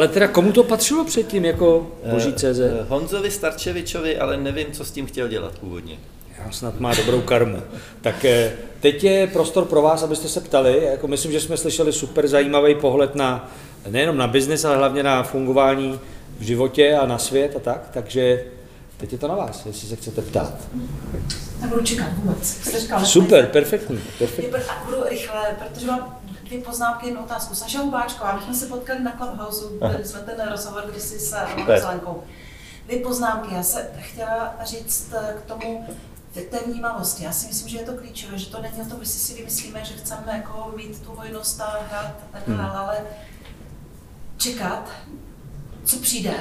teda komu to patřilo předtím jako boží CZ? Eh, Honzovi Starčevičovi, ale nevím, co s tím chtěl dělat původně. Já snad má dobrou karmu. Tak eh, teď je prostor pro vás, abyste se ptali. Jako myslím, že jsme slyšeli super zajímavý pohled na nejenom na biznis, ale hlavně na fungování v životě a na svět a tak. Takže teď je to na vás, jestli se chcete ptát. Nebudu čekat vůbec. Super, perfektní. perfektní. Budu rychle, protože mám dvě poznámky, jednu otázku. Saša Hubáčková, my jsme se potkali na Clubhouse, byli jsme ten rozhovor kdysi s Lenkou. Dvě poznámky. Já se chtěla říct k tomu, té vnímavosti. Já si myslím, že je to klíčové, že to není o tom, že si vymyslíme, že chceme jako mít tu hojnost a hrát tak dále, hmm. ale čekat, co přijde.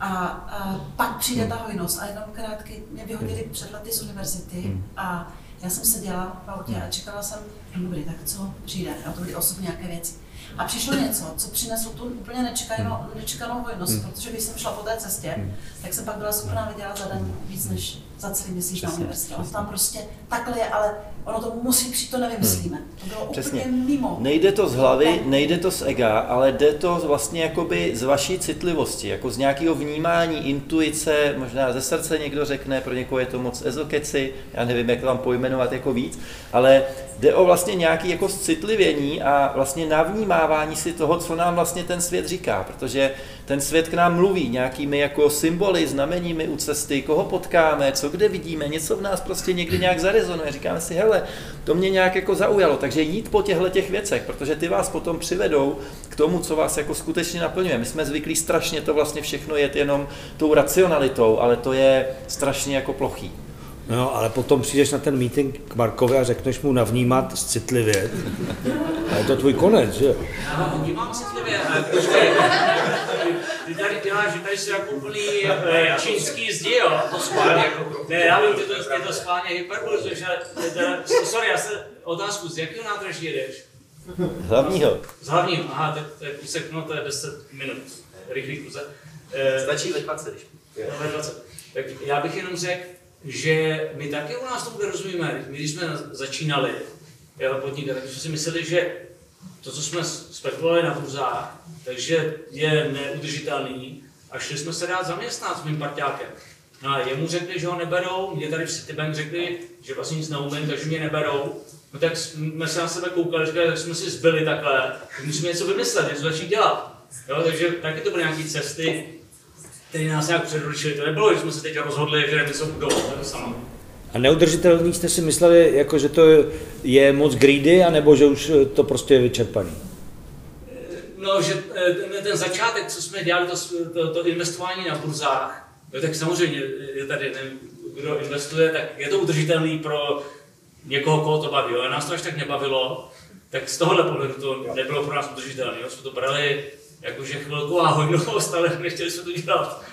A, a pak přijde hmm. ta hojnost. A jenom krátky mě vyhodili hmm. před lety z univerzity a já jsem seděla v autě a čekala jsem, dobrý, tak co přijde, a to byly osobně nějaké věci. A přišlo něco, co přineslo tu úplně nečekanou, hmm. nečekanou hojnost, hmm. protože když jsem šla po té cestě, hmm. tak jsem pak byla schopná vydělat za den víc než za celý měsíc na univerzitě. Ono tam prostě takhle je, ale ono to musí přijít, to nevymyslíme. To bylo Přesně. úplně mimo. Nejde to z hlavy, nejde to z ega, ale jde to vlastně jakoby z vaší citlivosti, jako z nějakého vnímání, intuice, možná ze srdce někdo řekne, pro někoho je to moc ezokeci, já nevím, jak to vám pojmenovat jako víc, ale jde o vlastně nějaký jako citlivění a vlastně navnímávání si toho, co nám vlastně ten svět říká, protože ten svět k nám mluví nějakými jako symboly, znameními u cesty, koho potkáme, co kde vidíme, něco v nás prostě někdy nějak zarezonuje. Říkáme si, hele, to mě nějak jako zaujalo. Takže jít po těchto těch věcech, protože ty vás potom přivedou k tomu, co vás jako skutečně naplňuje. My jsme zvyklí strašně to vlastně všechno jet jenom tou racionalitou, ale to je strašně jako plochý. No, ale potom přijdeš na ten meeting k Markovi a řekneš mu navnímat citlivě. A je to tvůj konec, že jo? Já vnímám citlivě, ty tady děláš, že tady jsi jako úplný eh, čínský zdi, jo? To schválně. Ne, já vím, že to, je to schválně hyperbolizuješ, ale sorry, já se otázku, z jakého nádraží jedeš? Z hlavního. Z hlavního, aha, to, to je kusek, no to je 10 minut, rychlý kusek. Stačí ve 20, když. No, ve 20. Tak já bych jenom řekl, že my taky u nás to rozumíme. My, když jsme začínali podnikat, tak jsme si mysleli, že to, co jsme spekulovali na burzách, takže je neudržitelný a šli jsme se dát zaměstnat s mým parťákem. No a jemu řekli, že ho neberou, mě tady v Citibank řekli, že vlastně nic neumím, takže mě neberou. No tak jsme se na sebe koukali, říkali, tak jsme si zbyli takhle, musíme něco vymyslet, něco začít dělat. Jo, takže taky to byly nějaké cesty, které nás nějak předručili. To nebylo, že jsme se teď rozhodli, že něco budovat, to samo. A neudržitelný jste si mysleli, jako, že to je moc greedy, anebo že už to prostě je vyčerpaný? No, že ten, ten začátek, co jsme dělali, to, to, to investování na burzách, no, tak samozřejmě je tady, nevím, kdo investuje, tak je to udržitelný pro někoho, koho to baví. Ale nás to až tak nebavilo, tak z tohohle pohledu to nebylo pro nás udržitelné. Jsme to brali jakože chvilková hojnost, ale [laughs] nechtěli jsme to dělat.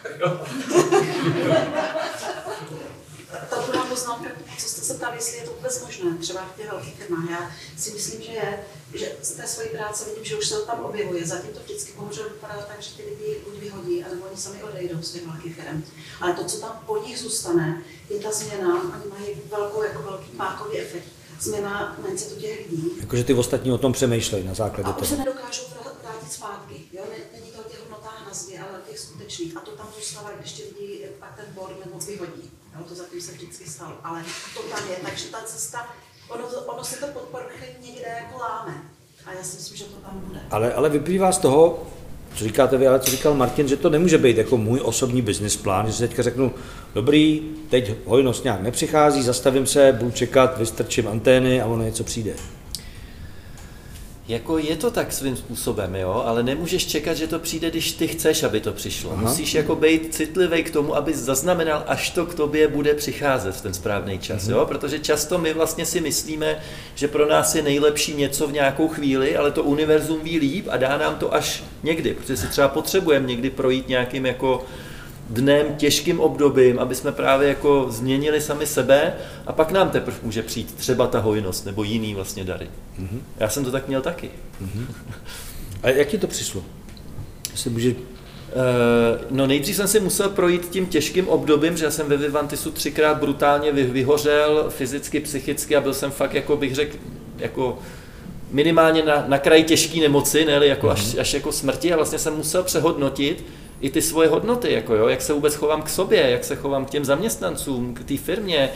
Ta druhá poznámka, co jste se ptali, jestli je to vůbec možné, třeba v těch velkých firmách. Já si myslím, že je, že z té své práce vidím, že už se to tam objevuje. Zatím to vždycky bohužel vypadá tak, že ty lidi buď vyhodí, nebo oni sami odejdou z těch velkých firm. Ale to, co tam po nich zůstane, je ta změna, oni mají velkou, jako velký pákový efekt. Změna mindsetu těch lidí. Jakože ty ostatní o tom přemýšlejí na základě toho. A už se nedokážou vrátit zpátky. Jo? Není to o těch hodnotách na zdi, ale těch skutečných. A to tam zůstává, když ti lidi pak ten board nebo vyhodí. Jo? To zatím se vždycky stalo. Ale to tam je. Takže ta cesta, ono, ono se to pod někde jako láme. A já si myslím, že to tam bude. Ale, ale vyplývá z toho, co říkáte vy, ale co říkal Martin, že to nemůže být jako můj osobní business plán, že si teďka řeknu, dobrý, teď hojnost nějak nepřichází, zastavím se, budu čekat, vystrčím antény a ono něco přijde. Jako je to tak svým způsobem, jo, ale nemůžeš čekat, že to přijde, když ty chceš, aby to přišlo. Aha. Musíš jako být citlivý k tomu, aby zaznamenal, až to k tobě bude přicházet v ten správný čas, mhm. jo, protože často my vlastně si myslíme, že pro nás je nejlepší něco v nějakou chvíli, ale to univerzum ví líp a dá nám to až někdy, protože si třeba potřebujeme někdy projít nějakým jako dnem, těžkým obdobím, aby jsme právě jako změnili sami sebe a pak nám teprve může přijít třeba ta hojnost nebo jiný vlastně dary. Mm-hmm. Já jsem to tak měl taky. Mm-hmm. A jak ti to přišlo? Jestli může... Uh, no nejdřív jsem si musel projít tím těžkým obdobím, že já jsem ve Vivantisu třikrát brutálně vyhořel fyzicky, psychicky a byl jsem fakt, jako bych řekl, jako minimálně na, na kraji těžké nemoci, ne jako mm-hmm. až, mhm. až jako smrti a vlastně jsem musel přehodnotit, i ty svoje hodnoty, jako jo, jak se vůbec chovám k sobě, jak se chovám k těm zaměstnancům, k té firmě,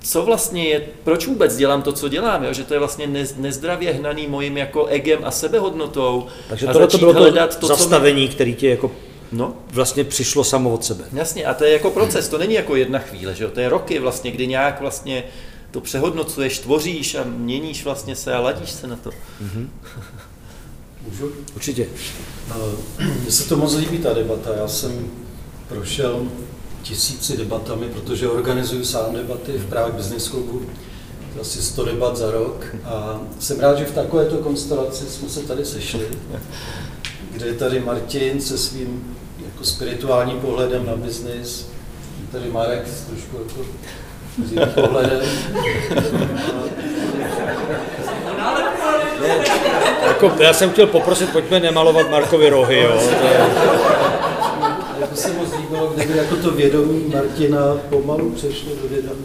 co vlastně je, proč vůbec dělám to, co dělám, jo? že to je vlastně nezdravě hnaný mojím jako egem a sebehodnotou. Takže tohle to bylo to, to zastavení, co... který ti jako No. Vlastně přišlo samo od sebe. Jasně, a to je jako proces, to není jako jedna chvíle, že jo? to je roky vlastně, kdy nějak vlastně to přehodnocuješ, tvoříš a měníš vlastně se a ladíš se na to. Mm-hmm. Můžu? Určitě. [clears throat] Mně se to moc líbí, ta debata. Já jsem prošel tisíci debatami, protože organizuju sám debaty v Prague Business Clubu, asi 100 debat za rok a jsem rád, že v takovéto konstelaci jsme se tady sešli, kde je tady Martin se svým jako spirituálním pohledem na biznis, tady Marek s trošku jako pohledem. [laughs] Jako, já jsem chtěl poprosit, pojďme nemalovat Markovi rohy, jo. To se moc líbilo, kdyby jako to vědomí Martina pomalu přešlo do vědomí.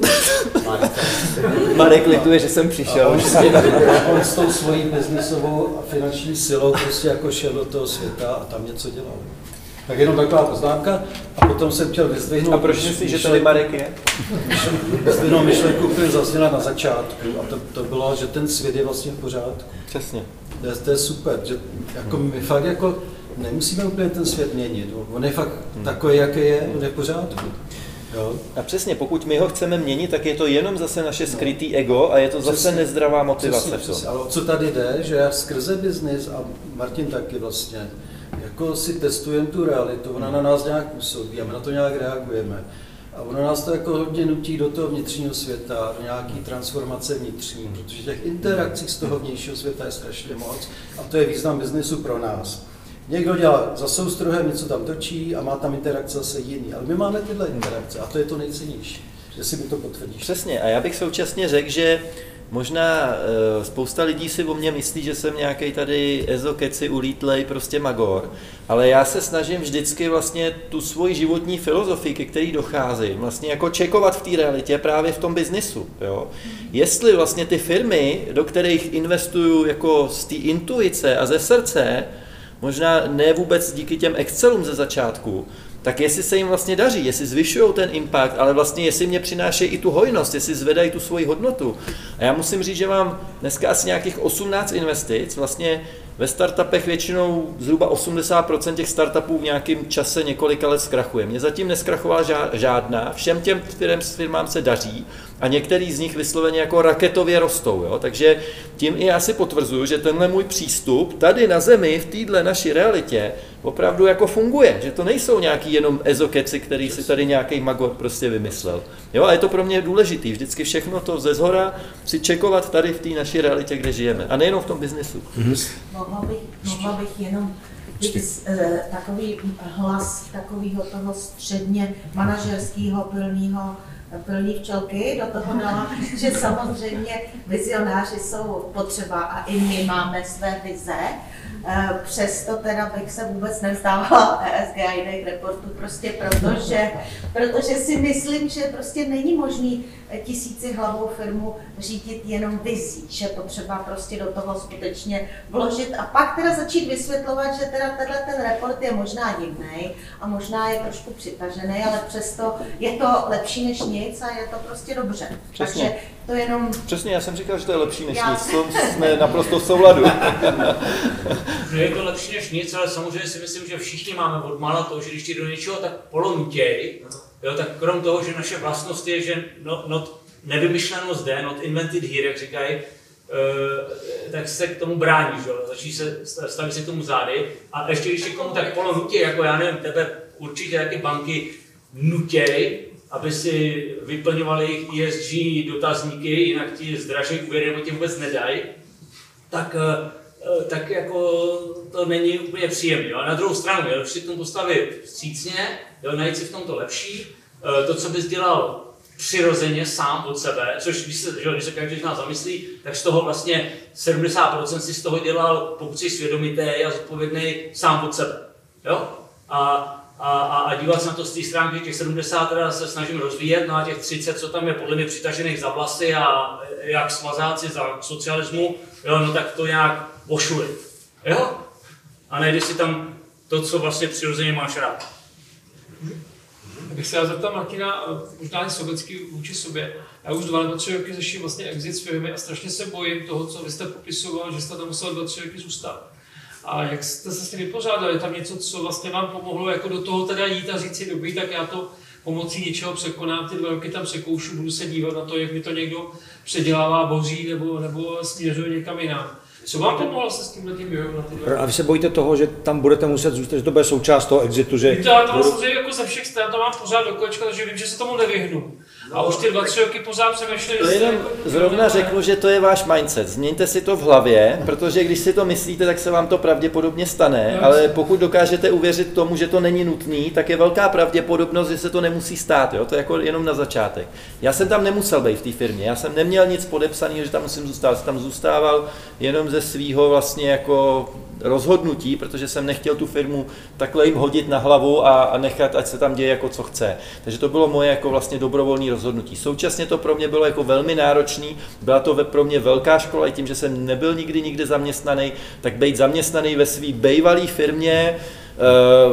Marek lituje, že jsem přišel. on, s on s tou svojí biznisovou a finanční silou prostě jako šel do toho světa a tam něco dělal. Tak jenom taková poznámka. A potom jsem chtěl vyzdvihnout... A proč myslíš, že tady Marek je? [laughs] Vyzdvihnout myšlenku, která zazněla na začátku. A to, to bylo, že ten svět je vlastně v pořádku. Přesně. To je, to je super. Že jako my fakt jako nemusíme úplně ten svět měnit. On je fakt hmm. takový, jaký je, on je v pořádku. Jo. A přesně, pokud my ho chceme měnit, tak je to jenom zase naše no. skrytý no. ego a je to zase přesně, nezdravá motivace. Přesně, přesně. Ale o co tady jde, že já skrze biznis a Martin taky vlastně, jako si testujeme tu realitu, ona na nás nějak působí a my na to nějak reagujeme. A ono nás to jako hodně nutí do toho vnitřního světa, do nějaký transformace vnitřní, protože těch interakcí z toho vnějšího světa je strašně moc a to je význam biznesu pro nás. Někdo dělá za soustrohem, něco tam točí a má tam interakce zase jiný, ale my máme tyhle interakce a to je to nejcennější, že si mi to potvrdíš. Přesně a já bych současně řekl, že Možná uh, spousta lidí si o mě myslí, že jsem nějaký tady ezokeci ulítlej prostě magor, ale já se snažím vždycky vlastně tu svoji životní filozofii, ke který docházím, vlastně jako čekovat v té realitě právě v tom biznisu. Jo? Jestli vlastně ty firmy, do kterých investuju jako z té intuice a ze srdce, možná ne vůbec díky těm Excelům ze začátku, tak jestli se jim vlastně daří, jestli zvyšují ten impact, ale vlastně jestli mě přinášejí i tu hojnost, jestli zvedají tu svoji hodnotu. A já musím říct, že mám dneska asi nějakých 18 investic, vlastně ve startupech většinou zhruba 80% těch startupů v nějakém čase několika let zkrachuje. Mě zatím neskrachovala žádná, všem těm firm, firmám se daří a některý z nich vysloveně jako raketově rostou. Jo? Takže tím i já si potvrzuju, že tenhle můj přístup tady na zemi, v téhle naší realitě, opravdu jako funguje. Že to nejsou nějaký jenom ezokeci, který si tady nějaký magor prostě vymyslel. Jo, a je to pro mě důležitý. Vždycky všechno to ze zhora si čekovat tady v té naší realitě, kde žijeme. A nejenom v tom biznesu. Mm-hmm. Mohla, bych, mohla bych jenom eh, takový hlas takového toho středně manažerského plného plný včelky do toho dala, že samozřejmě vizionáři jsou potřeba a i my máme své vize, přesto teda bych se vůbec nevzdávala ESG a jiných reportů, prostě protože, protože si myslím, že prostě není možný tisíci hlavou firmu řídit jenom vizí, že potřeba prostě do toho skutečně vložit a pak teda začít vysvětlovat, že teda tenhle ten report je možná divný a možná je trošku přitažený, ale přesto je to lepší než nic a je to prostě dobře. Přesně. Takže to jenom... Přesně, já jsem říkal, že to je lepší než Já- nic, to jsme naprosto v souladu. [laughs] No je to lepší než nic, ale samozřejmě si myslím, že všichni máme od mála to, že když ti do něčeho tak polonutěj, jo, tak krom toho, že naše vlastnost je, že not, not, nevymyšleno zde, not invented here, jak říkají, eh, tak se k tomu bráníš, jo? začíš se, staví se k tomu zády a ještě když je komu tak polonutěj, jako já nevím, tebe určitě taky banky nutěj, aby si vyplňovali jejich ESG dotazníky, jinak ti zdraží úvěry nebo ti vůbec nedají, tak, eh, eh, tak jako to není úplně příjemné. A na druhou stranu, když si k tomu postavit vstřícně, jo, najít si v tom to lepší, eh, to, co bys dělal přirozeně sám od sebe, což když se, že, když se každý z nás zamyslí, tak z toho vlastně 70% si z toho dělal, pokud jsi svědomitý a zodpovědný sám od sebe. Jo? A, a, a, a dívat se na to z té stránky, těch 70 teda se snažím rozvíjet, no a těch 30, co tam je podle mě přitažených za vlasy a jak smazáci za socialismu, jo, no tak to nějak ošulit. Jo? A najdi si tam to, co vlastně přirozeně máš rád. Abych se já zeptal Martina, možná i sobecky vůči sobě. Já už dva nebo tři roky řeším vlastně exit z firmy a strašně se bojím toho, co vy jste popisoval, že jste tam musel dva, tři roky zůstat. A jak jste se s tím vypořádali? Je tam něco, co vlastně vám pomohlo jako do toho teda jít a říct si, dobrý, tak já to pomocí něčeho překonám, ty dva roky tam překoušu, budu se dívat na to, jak mi to někdo předělává, boří nebo, nebo směřuje někam jinam. Co vám pomohlo se s tímhle tím vyrovnat? A vy se bojíte toho, že tam budete muset zůstat, že to bude součást toho exitu, že... Ale to mám samozřejmě jako ze všech stran, to mám pořád do kolečka, takže vím, že se tomu nevyhnu. A už ty dva, tři roky pořád přemýšlím, To jenom zrovna řeknu, že to je váš mindset. Změňte si to v hlavě, protože když si to myslíte, tak se vám to pravděpodobně stane, No, ale pokud dokážete uvěřit tomu, že to není nutný, tak je velká pravděpodobnost, že se to nemusí stát. Jo? To je jako jenom na začátek. Já jsem tam nemusel být v té firmě, já jsem neměl nic podepsaného, že tam musím zůstat. Jsem tam zůstával jenom ze svého vlastně jako rozhodnutí, protože jsem nechtěl tu firmu takhle jim hodit na hlavu a, a nechat, ať se tam děje jako co chce. Takže to bylo moje jako vlastně dobrovolné rozhodnutí. Současně to pro mě bylo jako velmi náročný, byla to ve, pro mě velká škola i tím, že jsem nebyl nikdy nikde zaměstnaný, tak být zaměstnaný ve své bývalé firmě,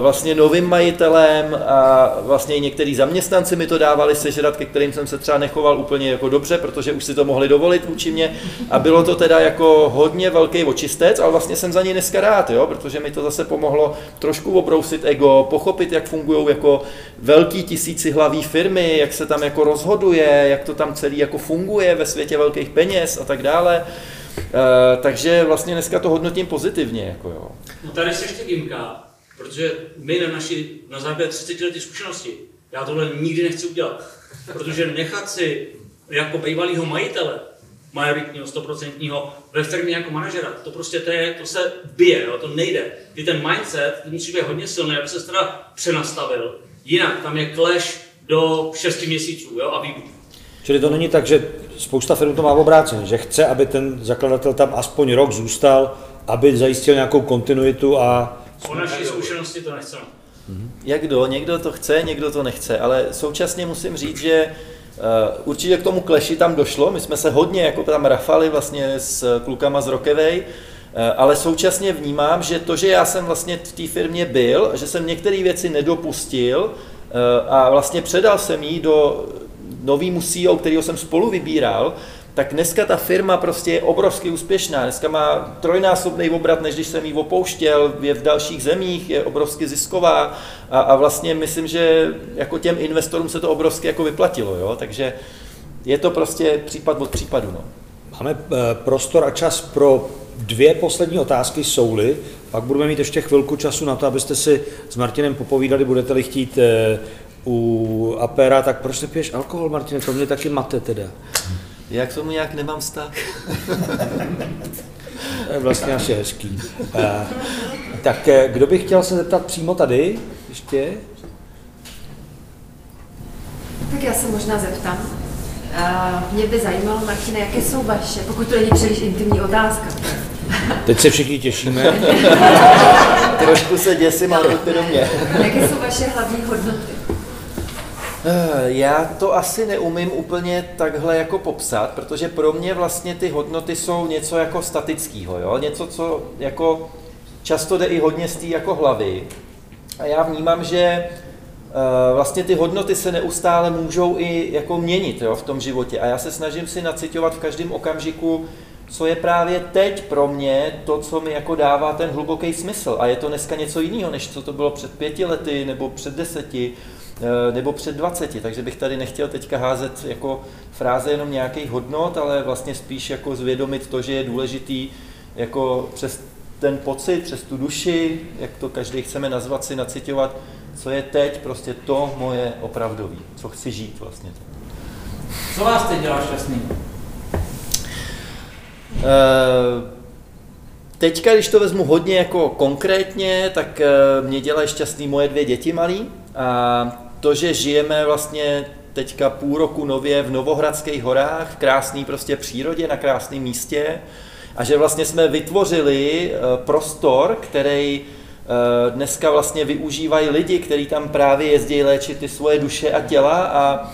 vlastně novým majitelem a vlastně i některý zaměstnanci mi to dávali sežrat, ke kterým jsem se třeba nechoval úplně jako dobře, protože už si to mohli dovolit vůči mě a bylo to teda jako hodně velký očistec, ale vlastně jsem za něj dneska rád, jo, protože mi to zase pomohlo trošku obrousit ego, pochopit, jak fungují jako velký tisícihlavý firmy, jak se tam jako rozhoduje, jak to tam celý jako funguje ve světě velkých peněz a tak dále. Eh, takže vlastně dneska to hodnotím pozitivně. Jako jo. No tady se ještě gimka, protože my na naši, na základě 30 letý zkušenosti, já tohle nikdy nechci udělat. Protože nechat si jako bývalýho majitele, majoritního, stoprocentního, ve firmě jako manažera, to prostě to, je, to se bije, jo, to nejde. Ty ten mindset, ty musí být hodně silný, aby se teda přenastavil. Jinak tam je clash do 6 měsíců jo, a výbuch. Čili to není tak, že spousta firm to má obráceně, že chce, aby ten zakladatel tam aspoň rok zůstal, aby zajistil nějakou kontinuitu a Po naší zkušenosti to nechceme. Jak kdo, někdo to chce, někdo to nechce, ale současně musím říct, že uh, určitě k tomu kleši tam došlo, my jsme se hodně jako tam rafali vlastně s klukama z Rockaway, uh, ale současně vnímám, že to, že já jsem vlastně v té firmě byl, že jsem některé věci nedopustil uh, a vlastně předal jsem jí do novýmu CEO, kterého jsem spolu vybíral, tak dneska ta firma prostě je obrovsky úspěšná. Dneska má trojnásobný obrat, než když jsem ji opouštěl, je v dalších zemích, je obrovsky zisková a, a vlastně myslím, že jako těm investorům se to obrovsky jako vyplatilo, jo? takže je to prostě případ od případu. No. máme eh, prostor a čas pro dvě poslední otázky souly, pak budeme mít ještě chvilku času na to, abyste si s Martinem popovídali, budete-li chtít eh, u Apera, tak proč nepiješ alkohol, Martine, to mě taky mate teda. Já k tomu nějak nemám vztah. [laughs] To je vlastně asi hezký. Tak eh, kdo by chtěl se zeptat přímo tady ještě? Tak já se možná zeptám. Uh, mě by zajímalo, Martine, jaké jsou vaše, pokud to není příliš intimní otázka, [laughs] Teď se všichni těšíme. [laughs] Trošku se děsím, ale pojďte do mě. jaké jsou vaše hlavní hodnoty? Eh, Já to asi neumím úplně takhle jako popsat, protože pro mě vlastně ty hodnoty jsou něco jako statického, jo? něco, co jako často jde i hodně z té jako hlavy. A já vnímám, že vlastně ty hodnoty se neustále můžou i jako měnit jo, v tom životě. A já se snažím si nacitovat v každém okamžiku, co je právě teď pro mě to, co mi jako dává ten hluboký smysl. A je to dneska něco jiného, než co to bylo před pěti lety, nebo před deseti, eh, nebo před dvaceti. Takže bych tady nechtěl teďka házet jako fráze jenom nějakých hodnot, ale vlastně spíš jako zvědomit to, že je důležitý jako přes ten pocit, přes tu duši, jak to každý chceme nazvat, si nacitovat, co je teď prostě to moje opravdový, co chci žít vlastně. Co vás teď dělá šťastný? Uh, teďka, když to vezmu hodně jako konkrétně, tak uh, mě dělají šťastný moje dvě děti malí a to, že žijeme vlastně teďka půl roku nově v Novohradských horách, v krásné prostě přírodě, na krásném místě a že vlastně jsme vytvořili uh, prostor, který dneska vlastně využívají lidi, kteří tam právě jezdí léčit ty svoje duše a těla a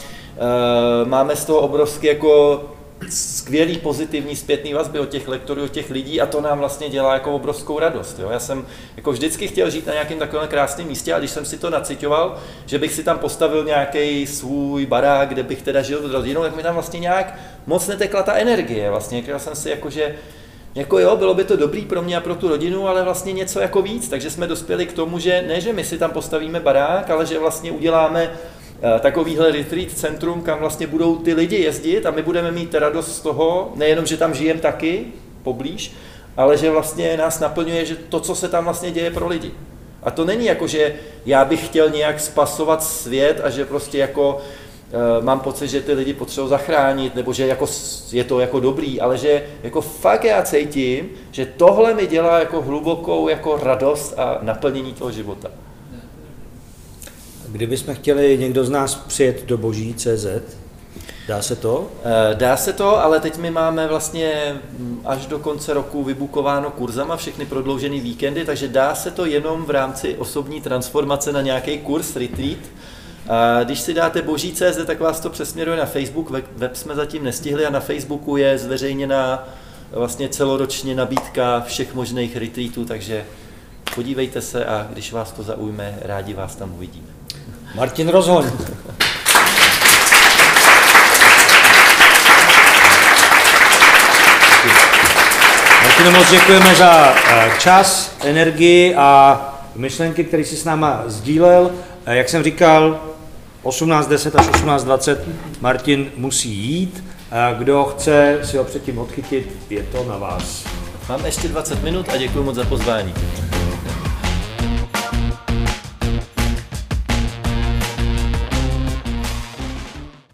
máme z toho obrovský jako skvělý pozitivní zpětný vazby od těch lektorů, od těch lidí a to nám vlastně dělá jako obrovskou radost. Jo. Já jsem jako vždycky chtěl žít na nějakém takovém krásném místě a když jsem si to nacitoval, že bych si tam postavil nějaký svůj barák, kde bych teda žil s rodinou, tak mi tam vlastně nějak moc netekla ta energie. Vlastně říkal jsem si jako, že jako jo, bylo by to dobrý pro mě a pro tu rodinu, ale vlastně něco jako víc. Takže jsme dospěli k tomu, že ne, že my si tam postavíme barák, ale že vlastně uděláme takovýhle retreat centrum, kam vlastně budou ty lidi jezdit a my budeme mít radost z toho, nejenom, že tam žijeme taky poblíž, ale že vlastně nás naplňuje, že to, co se tam vlastně děje pro lidi. A to není jako, že já bych chtěl nějak spasovat svět a že prostě jako uh, mám pocit, že ty lidi potřebují zachránit, nebo že jako je to jako dobrý, ale že jako fakt já cítím, že tohle mi dělá jako hlubokou jako radost a naplnění toho života. Kdybychom chtěli někdo z nás přijet do boží CZ, Dá se to? Eh, dá se to, ale teď my máme vlastně mm, až do konce roku vybukováno kurzama všechny prodloužené víkendy, takže dá se to jenom v rámci osobní transformace na nějaký kurz, retreat. A když si dáte boží.cz, tak vás to přesměruje na Facebook, web jsme zatím nestihli a na Facebooku je zveřejněna vlastně celoročně nabídka všech možných retreatů, takže podívejte se a když vás to zaujme, rádi vás tam uvidíme. Martin Rozhoň. Martino, moc děkujeme za eh, čas, energii a myšlenky, které jsi s náma sdílel. Eh, jak jsem říkal, 18.10 až 18.20 Martin musí jít. Eh, kdo chce si ho předtím odchytit, je to na vás. Mám ještě 20 minut a děkuji moc za pozvání.